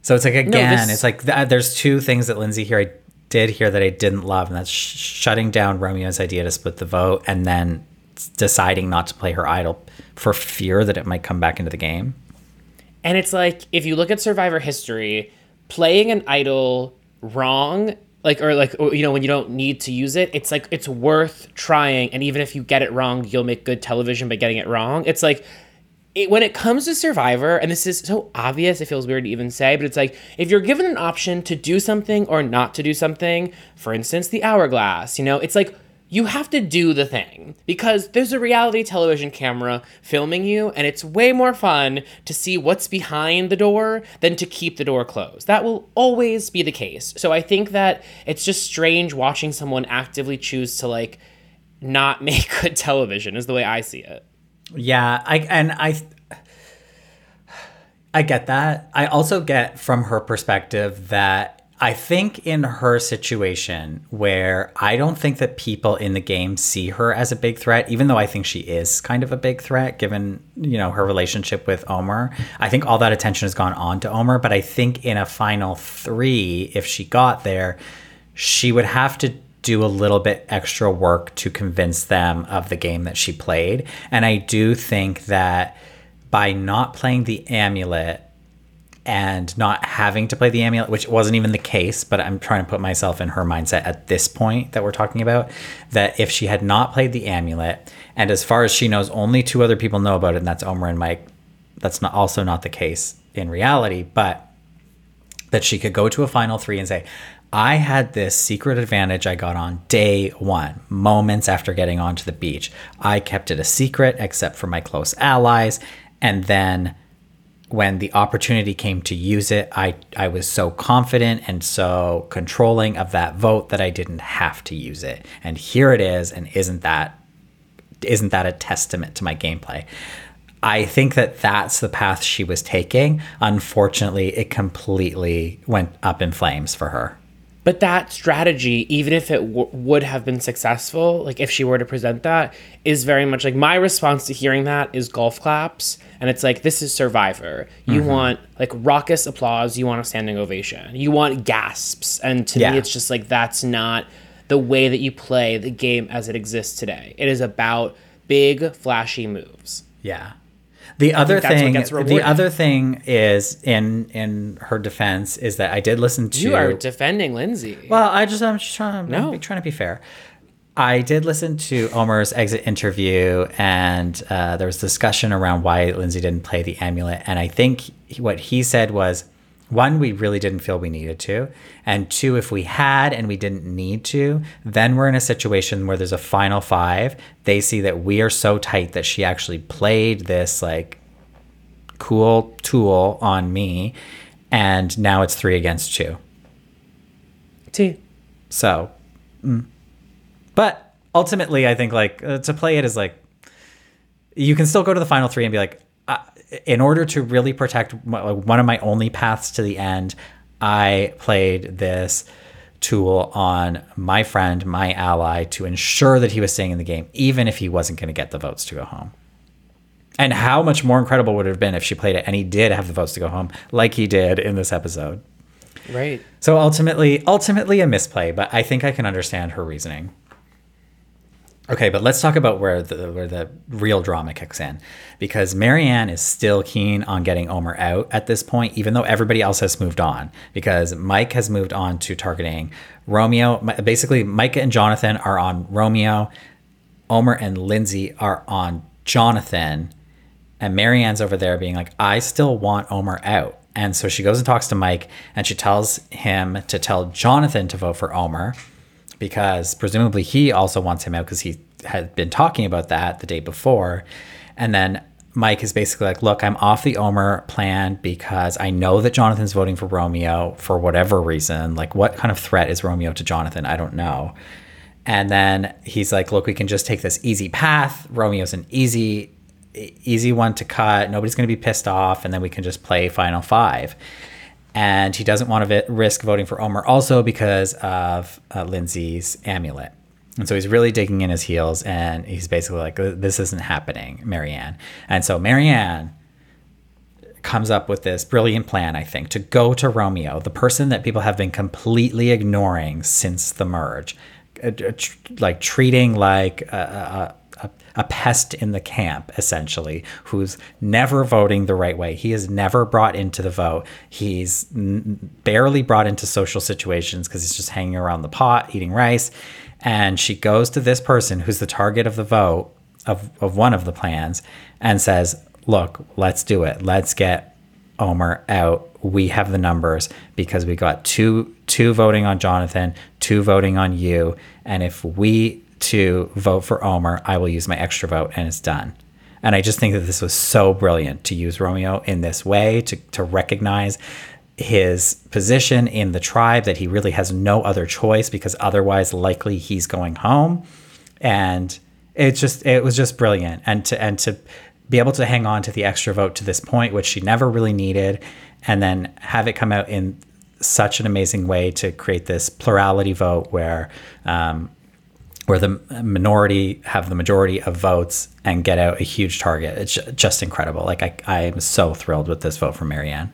So it's like again, this- it's like th- there's two things that Lindsay here I did hear that I didn't love, and that's sh- shutting down Romeo's idea to split the vote and then deciding not to play her idol for fear that it might come back into the game. And it's like if you look at Survivor history, playing an idol wrong, like or like or, you know when you don't need to use it, it's like it's worth trying. And even if you get it wrong, you'll make good television by getting it wrong. It's like it, when it comes to Survivor, and this is so obvious, it feels weird to even say, but it's like if you're given an option to do something or not to do something, for instance, the hourglass, you know, it's like you have to do the thing because there's a reality television camera filming you, and it's way more fun to see what's behind the door than to keep the door closed. That will always be the case. So I think that it's just strange watching someone actively choose to like not make good television, is the way I see it. Yeah, I and I I get that. I also get from her perspective that I think in her situation where I don't think that people in the game see her as a big threat, even though I think she is kind of a big threat given, you know, her relationship with Omar. I think all that attention has gone on to Omar, but I think in a final 3 if she got there, she would have to do a little bit extra work to convince them of the game that she played. And I do think that by not playing the amulet and not having to play the amulet, which wasn't even the case, but I'm trying to put myself in her mindset at this point that we're talking about, that if she had not played the amulet, and as far as she knows, only two other people know about it, and that's Omar and Mike, that's not also not the case in reality, but that she could go to a final three and say, I had this secret advantage I got on day one, moments after getting onto the beach. I kept it a secret except for my close allies. And then when the opportunity came to use it, I, I was so confident and so controlling of that vote that I didn't have to use it. And here it is, and isn't that isn't that a testament to my gameplay? I think that that's the path she was taking. Unfortunately, it completely went up in flames for her. But that strategy, even if it w- would have been successful, like if she were to present that, is very much like my response to hearing that is golf claps. And it's like, this is Survivor. You Mm-hmm. want like raucous applause, you want a standing ovation, you want gasps. And to Yeah. me, it's just like, that's not the way that you play the game as it exists today. It is about big, flashy moves. Yeah. The other that's what thing, gets the other thing is in in her defense is that I did listen to. You are defending Lindsay. well, I just I'm just trying to No. be trying to be fair. I did listen to Omar's exit interview, and uh, there was discussion around why Lindsay didn't play the amulet. And I think he- what he said was, one, we really didn't feel we needed to, and two, if we had and we didn't need to, then we're in a situation where there's a final five. They see that we are so tight that she actually played this like cool tool on me, and now it's three against two. T. So, mm. but ultimately, I think like uh, to play it is like you can still go to the final three and be like, in order to really protect like, one of my only paths to the end, I played this tool on my friend, my ally, to ensure that he was staying in the game, even if he wasn't going to get the votes to go home. And how much more incredible would it have been if she played it and he did have the votes to go home, like he did in this episode? Right. So ultimately, ultimately a misplay, but I think I can understand her reasoning. Okay, but let's talk about where the where the real drama kicks in, because Maryanne is still keen on getting Omar out at this point, even though everybody else has moved on. Because Mike has moved on to targeting Romeo. Basically, Mike and Jonathan are on Romeo. Omar and Lindsay are on Jonathan, and Maryanne's over there being like, I still want Omar out. And so she goes and talks to Mike and she tells him to tell Jonathan to vote for Omar because presumably he also wants him out because he had been talking about that the day before. And then Mike is basically like, Look, I'm off the Omar plan because I know that Jonathan's voting for Romeo for whatever reason. Like, what kind of threat is Romeo to Jonathan? I don't know. And then he's like, look, we can just take this easy path. Romeo's an easy, easy one to cut. Nobody's going to be pissed off. And then we can just play final five. And he doesn't want to risk voting for Omar also because of uh, Lindsay's amulet. And so he's really digging in his heels and he's basically like, this isn't happening, Maryanne. And so Maryanne comes up with this brilliant plan, I think, to go to Romeo, the person that people have been completely ignoring since the merge, uh, like treating like a, a, pest in the camp, essentially, who's never voting the right way. He is never brought into the vote. He's n- barely brought into social situations because he's just hanging around the pot, eating rice. And she goes to this person who's the target of the vote of, of one of the plans and says, Look, let's do it. Let's get Omar out. We have the numbers because we got two two voting on Jonathan, two voting on you, and if we two vote for Omar. I will use my extra vote and it's done. And I just think that this was so brilliant to use Romeo in this way to to recognize his position in the tribe that he really has no other choice because otherwise likely he's going home and it's just it was just brilliant and to and to be able to hang on to the extra vote to this point, which she never really needed, and then have it come out in such an amazing way to create this plurality vote where um, where the minority have the majority of votes and get out a huge target. It's just incredible. Like I, I am so thrilled with this vote from Maryanne.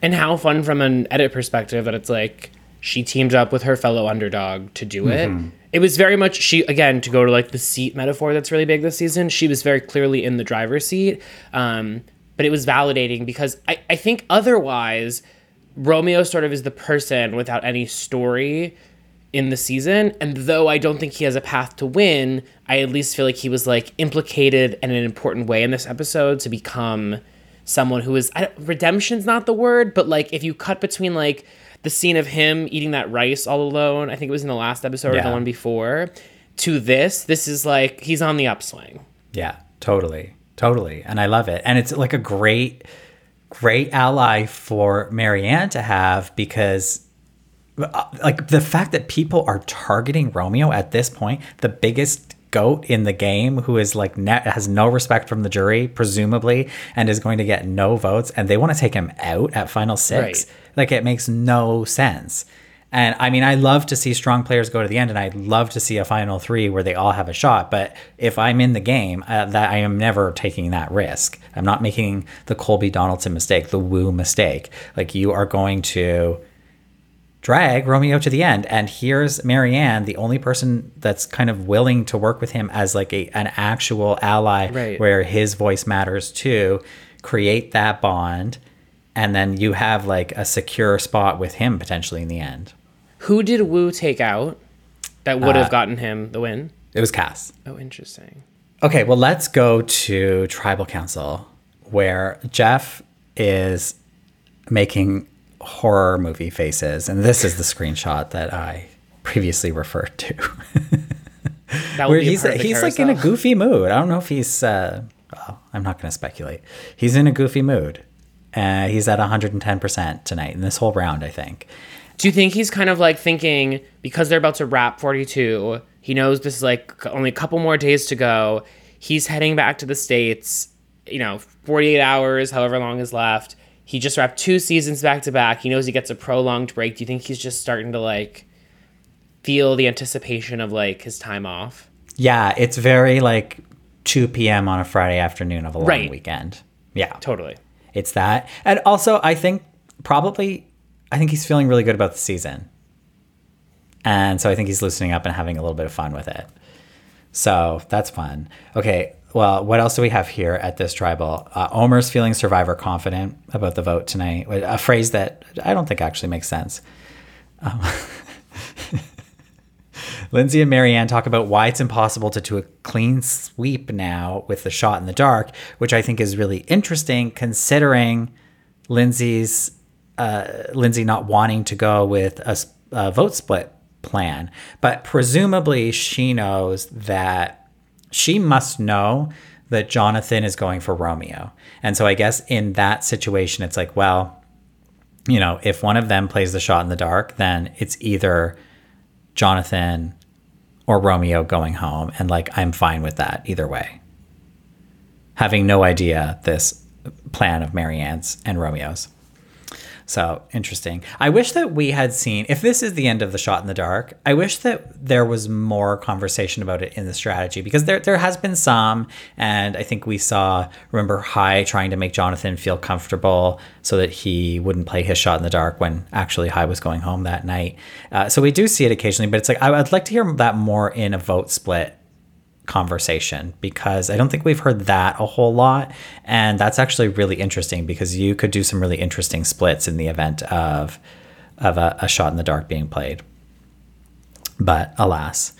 And how fun from an edit perspective that it's like she teamed up with her fellow underdog to do it. Mm-hmm. It was very much she again to go to like the seat metaphor that's really big this season. She was very clearly in the driver's seat, um, but it was validating because I, I think otherwise Romeo sort of is the person without any story in the season. And though I don't think he has a path to win, I at least feel like he was like implicated in an important way in this episode to become someone who is redemption's not the word, but like if you cut between like the scene of him eating that rice all alone, I think it was in the last episode yeah. or the one before, to this, this is like he's on the upswing. Yeah, totally. Totally. And I love it. And it's like a great, great ally for Maryanne to have because like the fact that people are targeting Romeo at this point, the biggest goat in the game who is like has no respect from the jury presumably and is going to get no votes and they want to take him out at final 6 right. Like it makes no sense. And I mean, I love to see strong players go to the end, and I'd love to see a final three where they all have a shot. But if I'm in the game, uh, that I am never taking that risk. I'm not making the Colby Donaldson mistake, the Woo mistake. Like you are going to drag Romeo to the end, and here's Maryanne, the only person that's kind of willing to work with him as like a an actual ally, right. where his voice matters too. Create that bond and then you have like a secure spot with him potentially in the end. Who did Woo take out that would have uh, gotten him the win? It was Kass. Oh, interesting. Okay, well, let's go to Tribal Council, where Jeff is making horror movie faces, and this is the screenshot that I previously referred to. where he's he's like in a goofy mood. I don't know if he's. Uh, well, I'm not going to speculate. He's in a goofy mood. Uh, he's at 110% tonight in this whole round, I think. Do you think he's kind of like thinking because they're about to wrap 42, he knows this is like only a couple more days to go. He's heading back to the States, you know, 48 hours, however long is left. He just wrapped two seasons back to back. He knows he gets a prolonged break. Do you think he's just starting to like feel the anticipation of like his time off? Yeah, it's very like 2 p.m. on a Friday afternoon of a long right. weekend. Yeah. Totally it's that. And also, I think probably, I think he's feeling really good about the season. And so I think he's loosening up and having a little bit of fun with it. So that's fun. Okay. Well, what else do we have here at this tribal? Uh, Omar's feeling survivor confident about the vote tonight. A phrase that I don't think actually makes sense. Um, Lindsay and Marianne talk about why it's impossible to do a clean sweep now with the shot in the dark, which I think is really interesting considering Lindsay's uh, Lindsay not wanting to go with a, a vote split plan. But presumably she knows that she must know that Jonathan is going for Romeo. And so I guess in that situation, it's like, well, you know, if one of them plays the shot in the dark, then it's either Jonathan or Romeo going home. And like, I'm fine with that either way. Having no idea this plan of Maryanne's and Romeo's. So interesting. I wish that we had seen, if this is the end of the shot in the dark, I wish that there was more conversation about it in the strategy because there, there has been some. And I think we saw, remember, Hai trying to make Jonathan feel comfortable so that he wouldn't play his shot in the dark when actually Hai was going home that night. Uh, so we do see it occasionally, but it's like, I, I'd like to hear that more in a vote split conversation because I don't think we've heard that a whole lot. And that's actually really interesting because you could do some really interesting splits in the event of of a, a shot in the dark being played. But alas.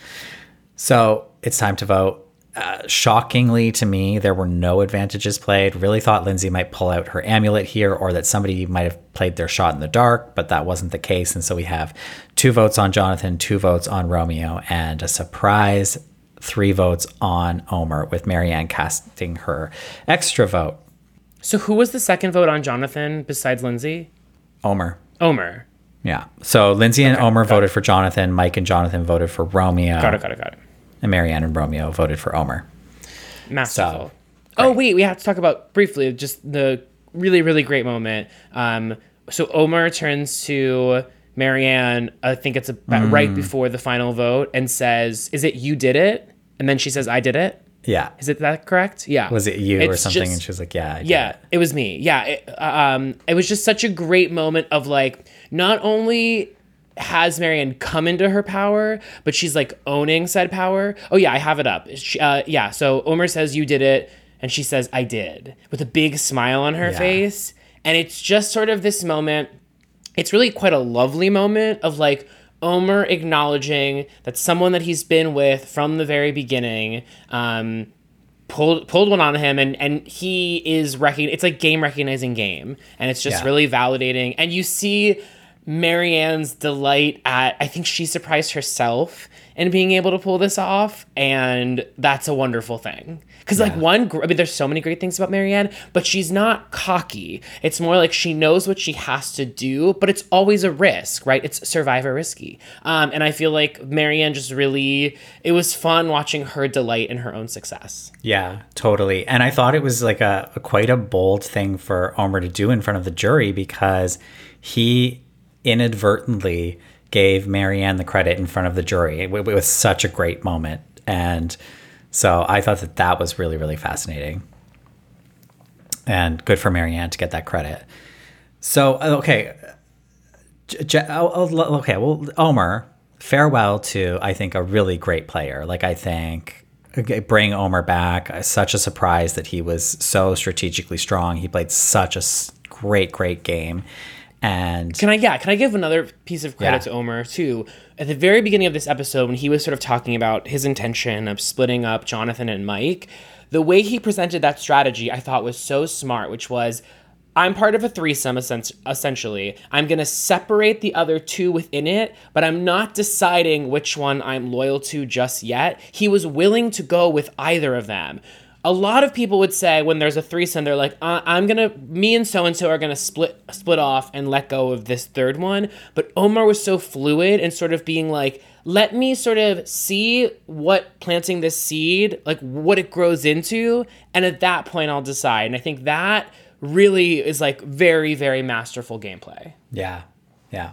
So it's time to vote. Uh, shockingly to me, there were no advantages played. Really thought Lindsay might pull out her amulet here or that somebody might have played their shot in the dark, but that wasn't the case. And so we have two votes on Jonathan, two votes on Romeo, and a surprise three votes on Omar, with Maryanne casting her extra vote. So who was the second vote on Jonathan besides Lindsay? Omar. Omar. Yeah. So Lindsay and Omar voted for Jonathan. Mike and Jonathan voted for Romeo. Got it, got it, got it. And Maryanne and Romeo voted for Omar. Masterful. oh, wait, we have to talk about briefly just the really, really great moment. Um, so Omar turns to Maryanne. I think it's about Mm. right before the final vote, and says, Is it you did it? And then she says, I did it. Yeah. Is it that correct? Yeah. Was it you or something? just- and she was like, yeah. I did yeah, it. it was me. Yeah, it, um, it was just such a great moment of like not only has Maryanne come into her power, but she's like owning said power. Oh yeah, I have it up. She, uh, yeah, so Omar says you did it, and she says I did with a big smile on her Yeah. face, and it's just sort of this moment. It's really quite a lovely moment of like Omar acknowledging that someone that he's been with from the very beginning. Um, pulled pulled one on him and and he is recogn it's like game recognizing game and it's just Yeah. really validating and you see Maryanne's delight at I think she surprised herself in being able to pull this off and that's a wonderful thing cuz like one I mean there's so many great things about Maryanne but she's not cocky it's more like she knows what she has to do but it's always a risk right it's survivor risky um, and I feel like Maryanne just really it was fun watching her delight in her own success Yeah, totally. And I thought it was like a, a quite a bold thing for Omar to do in front of the jury because he inadvertently gave Maryanne the credit in front of the jury. It, it was such a great moment. And so I thought that that was really, really fascinating. And good for Maryanne to get that credit. So, okay. J- J- oh, oh, okay, well, Omar, farewell to, I think, a really great player. Like, I think bring Omar back. uh, Such a surprise that he was so strategically strong. He played such a great, great game. And Can I yeah, can I give another piece of credit Yeah. to Omar too? At the very beginning of this episode when he was sort of talking about his intention of splitting up Jonathan and Mike, the way he presented that strategy I thought was so smart, which was I'm part of a threesome essen- essentially. I'm going to separate the other two within it, but I'm not deciding which one I'm loyal to just yet. He was willing to go with either of them a lot of people would say when there's a threesome, they're like, uh, "I'm gonna, me and so and so are gonna split split off and let go of this third one." But Omar was so fluid and sort of being like, "Let me sort of see what planting this seed, like what it grows into, and at that point I'll decide." And I think that really is like very very masterful gameplay. Yeah, yeah.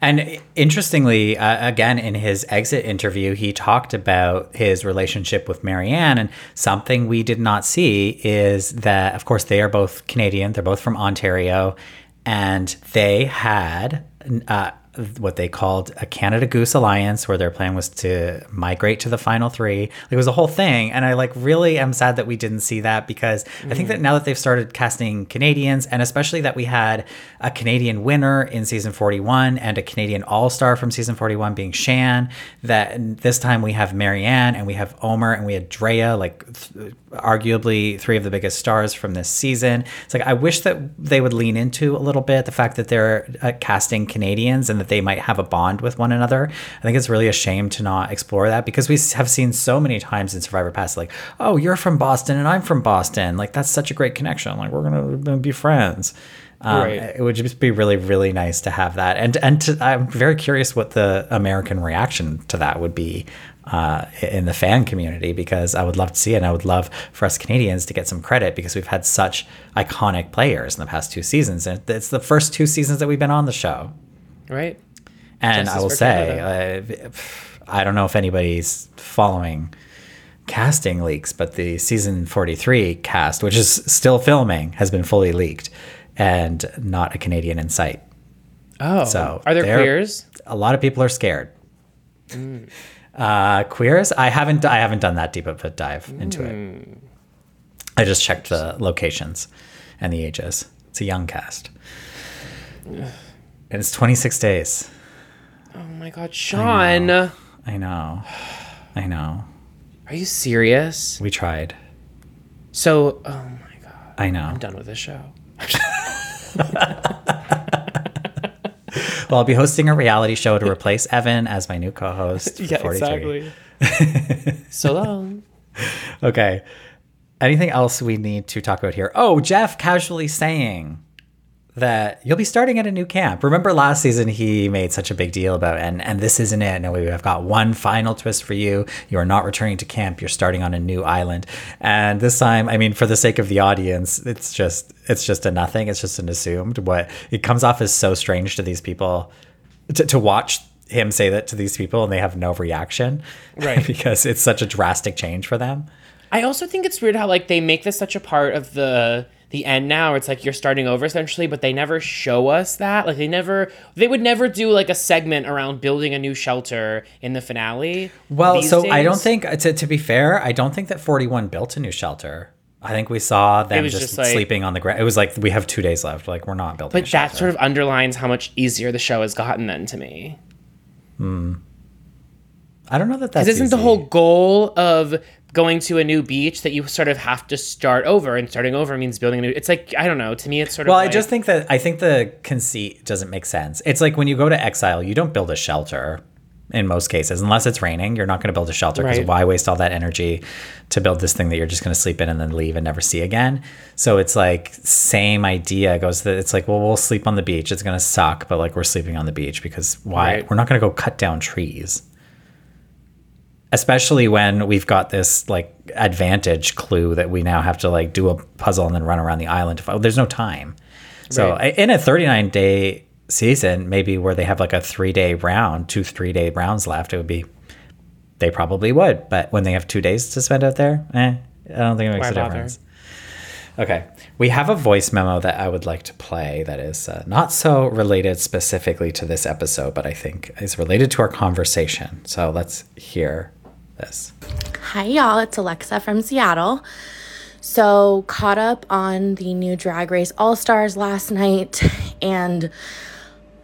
And interestingly, uh, again, in his exit interview, he talked about his relationship with Maryanne. And something we did not see is that, of course, they are both Canadian, they're both from Ontario, and they had. Uh, what they called a Canada Goose Alliance, where their plan was to migrate to the final three. Like, it was a whole thing. And I like really am sad that we didn't see that because I think that now that they've started casting Canadians, and especially that we had a Canadian winner in season 41 and a Canadian All Star from season 41 being Shan, that this time we have Maryanne and we have Omar and we had Drea, like th- arguably three of the biggest stars from this season. It's like I wish that they would lean into a little bit the fact that they're uh, casting Canadians and that they might have a bond with one another. I think it's really a shame to not explore that because we have seen so many times in Survivor Past, like, oh, you're from Boston and I'm from Boston. Like, that's such a great connection. Like, we're going to be friends. Um, Right. It would just be really, really nice to have that. And, and to, I'm very curious what the American reaction to that would be uh, in the fan community because I would love to see it. And I would love for us Canadians to get some credit because we've had such iconic players in the past two seasons. And it's the first two seasons that we've been on the show. Right. And Justice I will say, uh, I don't know if anybody's following casting leaks, but the season 43 cast, which is still filming, has been fully leaked and not a Canadian in sight. Oh. So are there queers? A lot of people are scared. Uh, queers? I haven't. I haven't done that deep of a dive into it. I just checked the locations and the ages. It's a young cast, and it's 26 days. Oh my god, Sean. I know. I know. Are you serious? We tried. So, oh my god, I know. I'm done with this show. Well, I'll be hosting a reality show to replace Evan as my new co-host. for 43. so long. Okay. Anything else we need to talk about here? Oh, Jeff casually saying that you'll be starting at a new camp. Remember last season he made such a big deal about and and this isn't it. No, we have got one final twist for you. You are not returning to camp. You're starting on a new island. And this time, I mean, for the sake of the audience, it's just it's just a nothing. It's just an assumed. What it comes off as so strange to these people to, to watch him say that to these people and they have no reaction. Right. because it's such a drastic change for them. I also think it's weird how like they make this such a part of the the end now. It's like you're starting over essentially, but they never show us that. Like they never they would never do like a segment around building a new shelter in the finale. Well, so I don't think to, to be fair, I don't think that 41 built a new shelter. I think we saw them just, just like- sleeping on the ground. It was like we have two days left. Like we're not building. But that sort of underlines how much easier the show has gotten then to me. Hmm. I don't know that that's. Because isn't the whole goal of going to a new beach that you sort of have to start over and starting over means building a new it's like I don't know, to me it's sort of Well, of I just think that I think the conceit doesn't make sense. It's like when you go to exile, you don't build a shelter. In most cases, unless it's raining, you're not going to build a shelter because Right. why waste all that energy to build this thing that you're just going to sleep in and then leave and never see again? So it's like same idea goes that it's like, well, we'll sleep on the beach. It's going to suck, but like we're sleeping on the beach because why? Right. We're not going to go cut down trees. Especially when we've got this like advantage clue that we now have to like do a puzzle and then run around the island. To find, there's no time. So Right. in a 39 day season, maybe where they have like a three day round, two three day rounds left, it would be. They probably would, but when they have two days to spend out there, eh, I don't think it makes Why a bother? difference. Okay, we have a voice memo that I would like to play that is uh, not so related specifically to this episode, but I think is related to our conversation. So let's hear this. Hi, y'all. It's Alexa from Seattle. So, caught up on the new Drag Race All Stars last night, and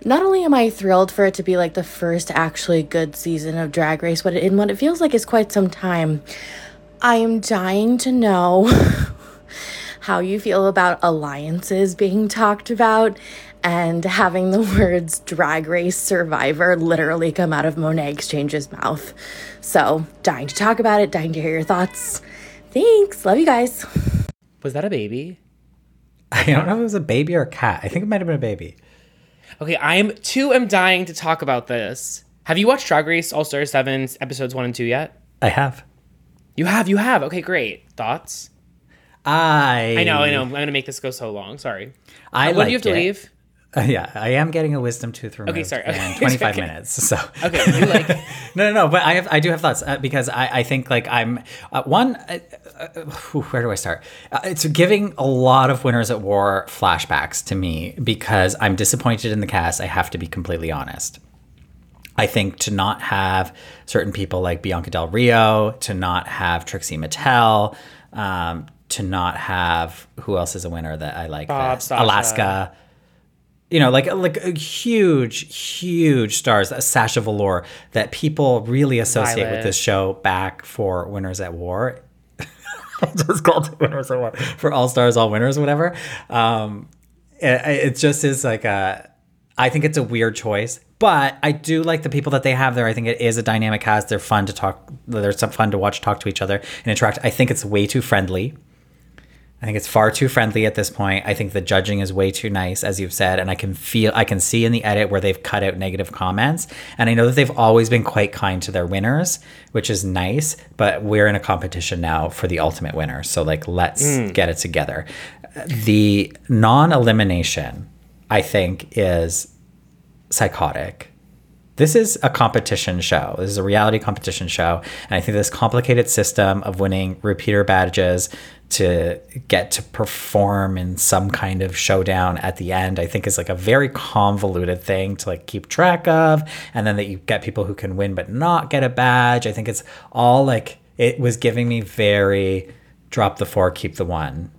not only am I thrilled for it to be like the first actually good season of Drag Race, but in what it feels like is quite some time, I am dying to know how you feel about alliances being talked about and having the words drag race survivor literally come out of Monét X Change's mouth. So, dying to talk about it, dying to hear your thoughts. Thanks. Love you guys. Was that a baby? I don't know if it was a baby or a cat. I think it might have been a baby. Okay, I am too am dying to talk about this. Have you watched Drag Race All Star 7 episodes 1 and 2 yet? I have. You have, you have. Okay, great. Thoughts? I I know, I know. I'm going to make this go so long. Sorry. I when do you have to it. leave? Uh, yeah, I am getting a wisdom tooth removed. sorry. in Okay. 25 Okay. minutes. So Okay, you like no, no, no. But I have, I do have thoughts uh, because I, I think like I'm uh, one. Uh, uh, where do I start? Uh, it's giving a lot of Winners at War flashbacks to me because I'm disappointed in the cast. I have to be completely honest. I think to not have certain people like Bianca Del Rio, to not have Trixie Mattel, um, to not have who else is a winner that I like? Bob. Alaska you know, like like a huge, huge stars, uh, Sasha Velour, that people really associate Violet. with this show back for Winners at War. Just called it Winners at War for All Stars, All Winners, whatever. Um, it, it just is like a. I think it's a weird choice, but I do like the people that they have there. I think it is a dynamic cast. They're fun to talk. They're fun to watch, talk to each other, and interact. I think it's way too friendly. I think it's far too friendly at this point. I think the judging is way too nice, as you've said, and I can feel, I can see in the edit where they've cut out negative comments. And I know that they've always been quite kind to their winners, which is nice. But we're in a competition now for the ultimate winner, so like let's hmm. get it together. The non-elimination, I think, is psychotic. This is a competition show. This is a reality competition show. And I think this complicated system of winning repeater badges to get to perform in some kind of showdown at the end, I think is like a very convoluted thing to like keep track of. And then that you get people who can win but not get a badge. I think it's all like it was giving me very drop the four, keep the one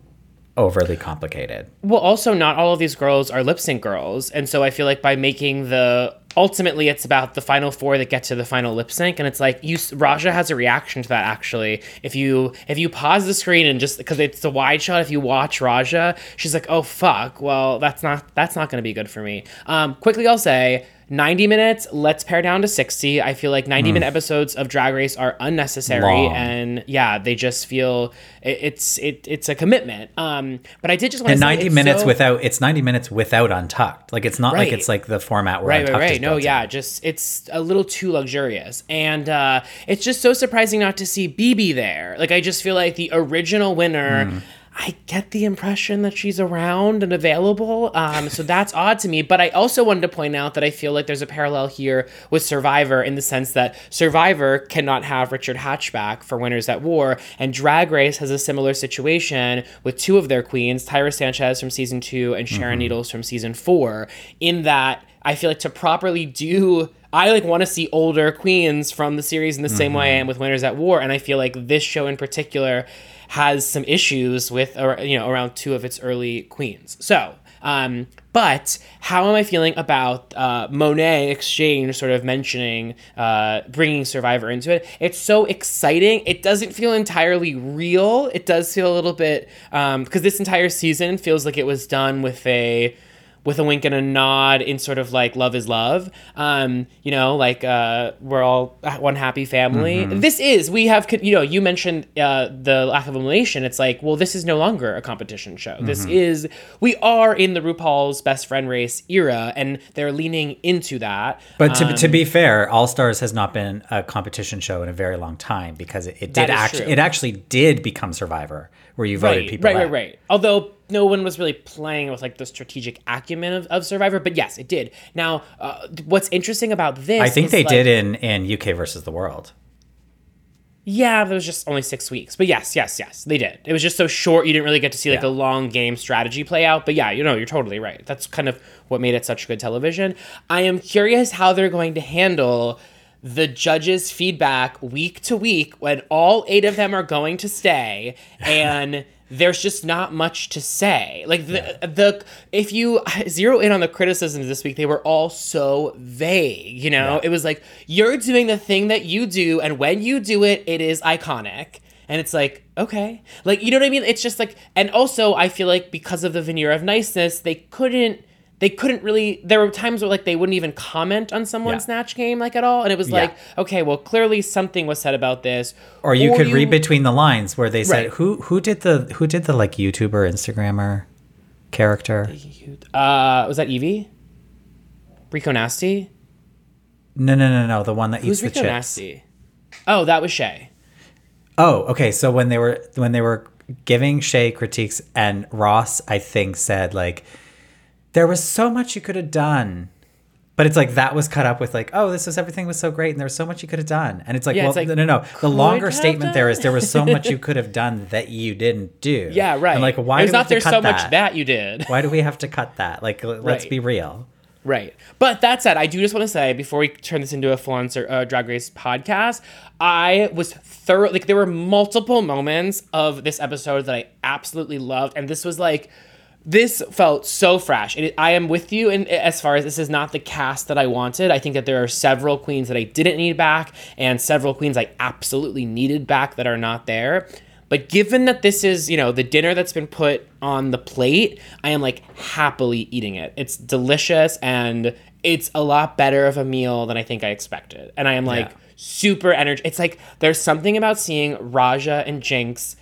overly complicated. Well, also, not all of these girls are lip sync girls. And so I feel like by making the ultimately it's about the final four that get to the final lip sync and it's like you Raja has a reaction to that actually. If you if you pause the screen and just because it's a wide shot if you watch Raja she's like oh fuck well that's not that's not going to be good for me. Um quickly I'll say 90 minutes let's pare down to 60 i feel like 90 minute episodes of drag race are unnecessary Long. and yeah they just feel it, it's it, it's a commitment um but i did just want to 90 minutes without it's 90 minutes without untucked like it's not like it's like the format where right, right, untucked is right. No, built in. yeah, just it's a little too luxurious, and uh, it's just so surprising not to see BeBe there. Like, I just feel like the original winner. Hmm. I get the impression that she's around and available, um, so that's odd to me. But I also wanted to point out that I feel like there's a parallel here with Survivor in the sense that Survivor cannot have Richard Hatch back for Winners at War, and Drag Race has a similar situation with two of their queens, Tyra Sanchez from season two and Sharon Needles from season four. In that, I feel like to properly do I like want to see older queens from the series in the same way I am with Winners at War, and I feel like this show in particular has some issues with you know around two of its early queens. So, um, but how am I feeling about uh, Monét X Change sort of mentioning uh, bringing Survivor into it? It's so exciting. It doesn't feel entirely real. It does feel a little bit because this entire season feels like it was done with a with a wink and a nod in sort of like love is love. Um you know like uh we're all one happy family. This is we have you know you mentioned uh the lack of elimination it's like well this is no longer a competition show. This is we are in the rupaul's best friend race era and they're leaning into that. But to, Um, to be fair, All Stars has not been a competition show in a very long time because it, it did actually it actually did become Survivor, where you voted right, people right, out. right, right. Although no one was really playing with like the strategic acumen of, of Survivor, but yes, it did. Now, uh, what's interesting about this? I think they like- did in in UK versus the world. Yeah, but it was just only six weeks. But yes, yes, yes, they did. It was just so short, you didn't really get to see like Yeah. a long game strategy play out. But yeah, you know, you're totally right. That's kind of what made it such good television. I am curious how they're going to handle the judges' feedback week to week when all eight of them are going to stay and there's just not much to say. Like the the if you zero in on the criticisms this week, they were all so vague, you know? It was like you're doing the thing that you do and when you do it, it is iconic. And it's like, okay. Like, you know what I mean? It's just like and also I feel like because of the veneer of niceness, they couldn't they couldn't really there were times where like they wouldn't even comment on someone's Yeah. snatch game like at all and it was Yeah. like okay well clearly something was said about this Or you could read between the lines where they said Right. who who did the who did the like YouTuber Instagrammer character? uh was that evie rico nasty No, no, no, no, the one that who's eats the rico chips. nasty oh that was shea Oh, okay. So when they were when they were giving Shea critiques, and Ross, I think, said like there was so much you could have done, but it's like that was cut up with like, oh, this was everything was so great, and there was so much you could have done, and it's like, Yeah, well, it's like, no, no, no. The longer statement there is there was so much you could have done that you didn't do. yeah right And like, why it was do we not there's so that? much that you did Why do we have to cut that? Like, l- let's be real. Right. But that said, I do just want to say before we turn this into a full on uh, Drag Race podcast, I was thorough. Like, there were multiple moments of this episode that I absolutely loved. And this was like, this felt so fresh. It, I am with you in as far as this is not the cast that I wanted. I think that there are several queens that I didn't need back and several queens I absolutely needed back that are not there. But given that this is, you know, the dinner that's been put on the plate, I am like happily eating it. It's delicious and it's a lot better of a meal than I think I expected. And I am like Yeah. super energetic. It's like there's something about seeing Raja and Jinx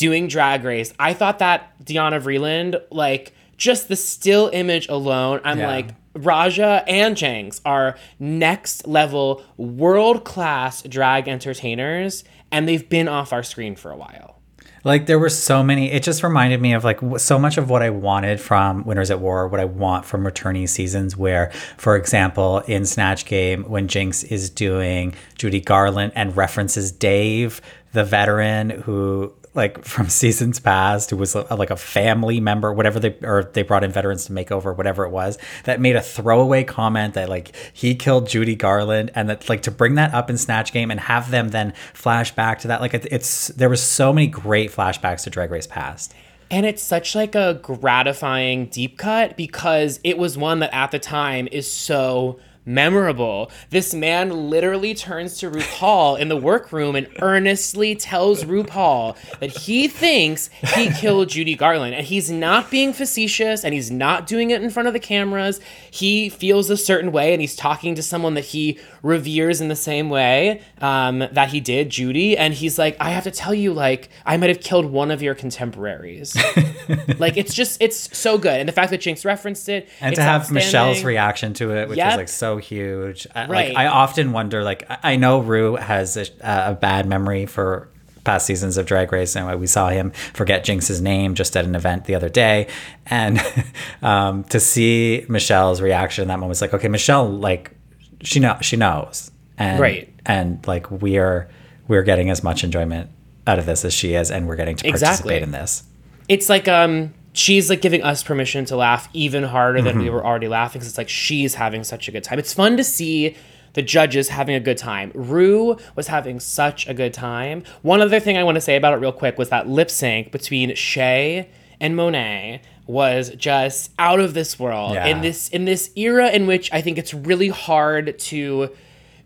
doing Drag Race. I thought that Diana Vreeland, like just the still image alone, I'm Yeah. like Raja and Jinx are next level world class drag entertainers, and they've been off our screen for a while. Like there were so many. It just reminded me of like so much of what I wanted from Winners at War, what I want from returning seasons. Where, for example, in Snatch Game, when Jinx is doing Judy Garland and references Dave, the veteran who like from seasons past, who was a, like a family member, whatever they or they brought in veterans to make over, whatever it was, that made a throwaway comment that like he killed Judy Garland, and that like to bring that up in Snatch Game and have them then flash back to that, like it, it's there was so many great flashbacks to Drag Race past. And it's such like a gratifying deep cut because it was one that at the time is so memorable. This man literally turns to RuPaul in the workroom and earnestly tells RuPaul that he thinks he killed Judy Garland. And he's not being facetious and he's not doing it in front of the cameras. He feels a certain way and he's talking to someone that he reveres in the same way um, that he did Judy. And he's like, I have to tell you, like, I might have killed one of your contemporaries. like, it's just, it's so good. And the fact that Jinx referenced it. and it's to have. Michelle's reaction to it, which Yep. was like so huge. I- Right. Like I often wonder, like I know Ru has a, a bad memory for past seasons of Drag Race, and we saw him forget Jinx's name just at an event the other day, and um, to see Michelle's reaction in that moment was like, okay, Michelle, like she know she knows, and Right. and like we are we're getting as much enjoyment out of this as she is, and we're getting to Exactly. participate in this. it's like um she's like giving us permission to laugh even harder than we Mm-hmm. were already laughing because it's like she's having such a good time. It's fun to see the judges having a good time. Ru was having such a good time. One other thing I want to say about it real quick was that lip sync between Shea and Monet was just out of this world. Yeah. In this in this era in which I think it's really hard to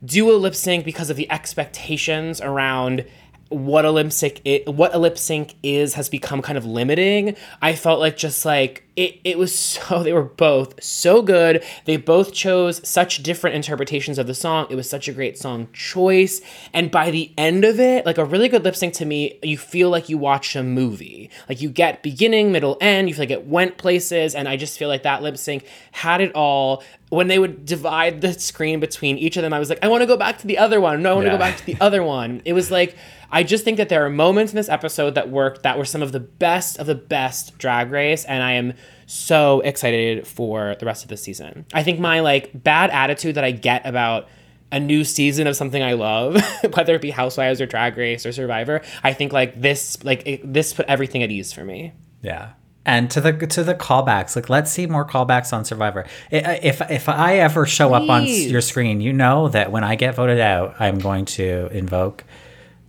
do a lip sync because of the expectations around what a lip sync i what a lip sync is has become kind of limiting. I felt like just like it, it was so they were both so good. They both chose such different interpretations of the song. It was such a great song choice. And by the end of it, like a really good lip sync to me, you feel like you watch a movie. Like you get beginning, middle, end. You feel like it went places, and I just feel like that lip sync had it all when they would divide the screen between each of them, I was like, I want to go back to the other one. No, I want to Yeah. go back to the other one. It was like, I just think that there are moments in this episode that worked that were some of the best of the best drag race. And I am so excited for the rest of the season. I think my like bad attitude that I get about a new season of something I love, whether it be Housewives or Drag Race or Survivor, I think like this, like it, this put everything at ease for me. Yeah. And to the to the callbacks, like let's see more callbacks on Survivor. If if I ever show up on your screen, you know that when I get voted out, I'm going to invoke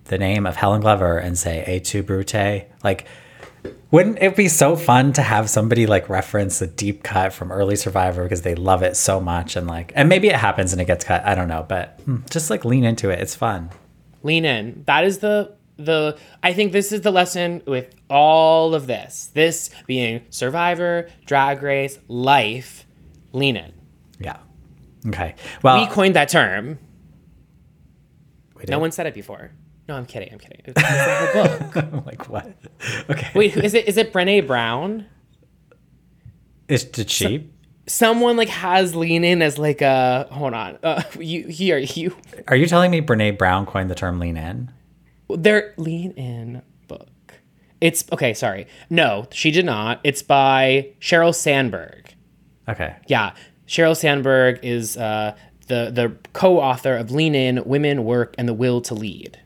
the name of Helen Glover and say "A tu Brute." Like, wouldn't it be so fun to have somebody like reference a deep cut from early Survivor because they love it so much and like, and maybe it happens and it gets cut. I don't know, but hmm, just like lean into it. It's fun. lean in that is the the i think this is the lesson with all of this this being survivor drag race life lean in Yeah. Okay. Well, we coined that term we no one said it before no i'm kidding i'm kidding it's the book like what? Okay. wait is it is it brene brown Is, did she? someone like has lean in as like a hold on uh you here you Are you telling me Brene Brown coined the term lean in? their lean in book it's okay sorry no she did not it's by sheryl sandberg Okay. Yeah, Sheryl Sandberg is uh, the the co-author of Lean In: Women, Work, and the Will to Lead.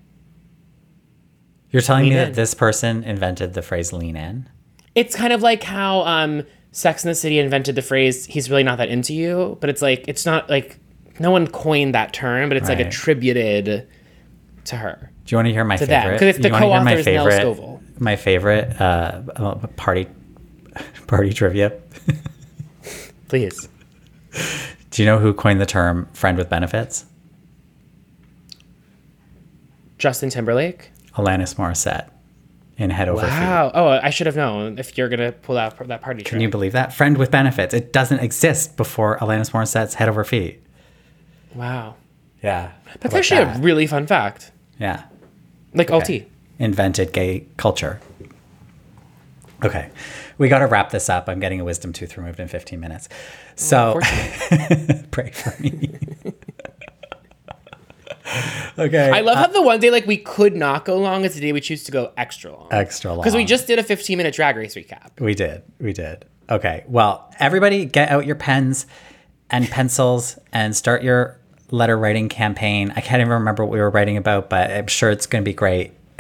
You're telling Lean me in. that this person invented the phrase lean in? It's kind of like how um, Sex and the City invented the phrase "He's really not that into you," but it's like it's not like no one coined that term, but it's like attributed to her. Do you want to hear my To favorite? 'cause it's the you co-author my Nell Scovell. my favorite uh, uh, party party trivia. Please. Do you know who coined the term friend with benefits? Justin Timberlake. Alanis Morissette in Head Over Feet. Wow. Oh, I should have known if you're gonna pull out that party. Can you believe that? Friend with benefits. It doesn't exist before Alanis Morissette's Head Over Feet. Wow. Yeah. That's actually about a really fun fact. Yeah. Like Okay. LT. Invented gay culture. Okay. We got to wrap this up. I'm getting a wisdom tooth removed in 15 minutes. So pray for me. okay. I love how the one day like we could not go long is the day we choose to go extra long. Extra long. Because we just did a 15 minute drag race recap. We did. We did. Okay. Well, everybody get out your pens and pencils and start your letter writing campaign. I can't even remember what we were writing about, but I'm sure it's going to be great.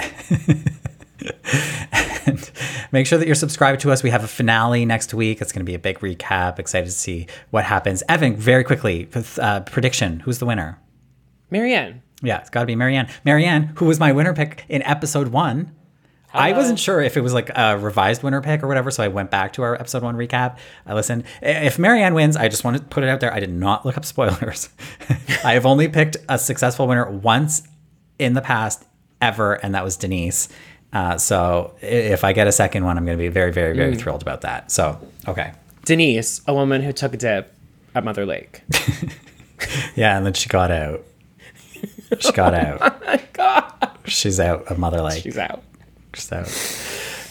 and make sure that you're subscribed to us. We have a finale next week. It's going to be a big recap. Excited to see what happens. Evan, very quickly, uh, prediction: Who's the winner? Maryanne. Yeah, it's got to be Maryanne. Maryanne, who was my winner pick in episode one. I wasn't sure if it was like a revised winner pick or whatever, so I went back to our episode one recap. I listened. If Maryanne wins, I just want to put it out there. I did not look up spoilers. I have only picked a successful winner once in the past ever, and that was Denise. Uh, so if I get a second one, I'm going to be very, very, very thrilled about that. So, okay. Denise, a woman who took a dip at Mother Lake. Yeah, and then she got out. She got out. Oh my God. She's out of Mother Lake. She's out. She's out.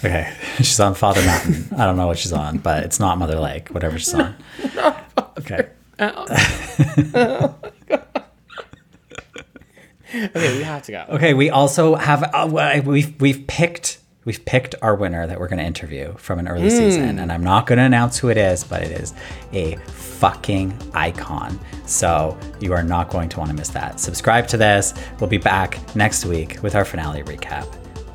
Okay. She's on Father Mountain. I don't know what she's on, but it's not Mother Lake, whatever she's on. Okay. oh Okay, we have to go. Okay, we also have uh, we've we've picked we've picked our winner that we're going to interview from an early season, hmm. and I'm not going to announce who it is, but it is a fucking icon. So you are not going to want to miss that. Subscribe to this. We'll be back next week with our finale recap.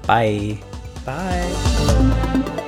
Bye. Bye.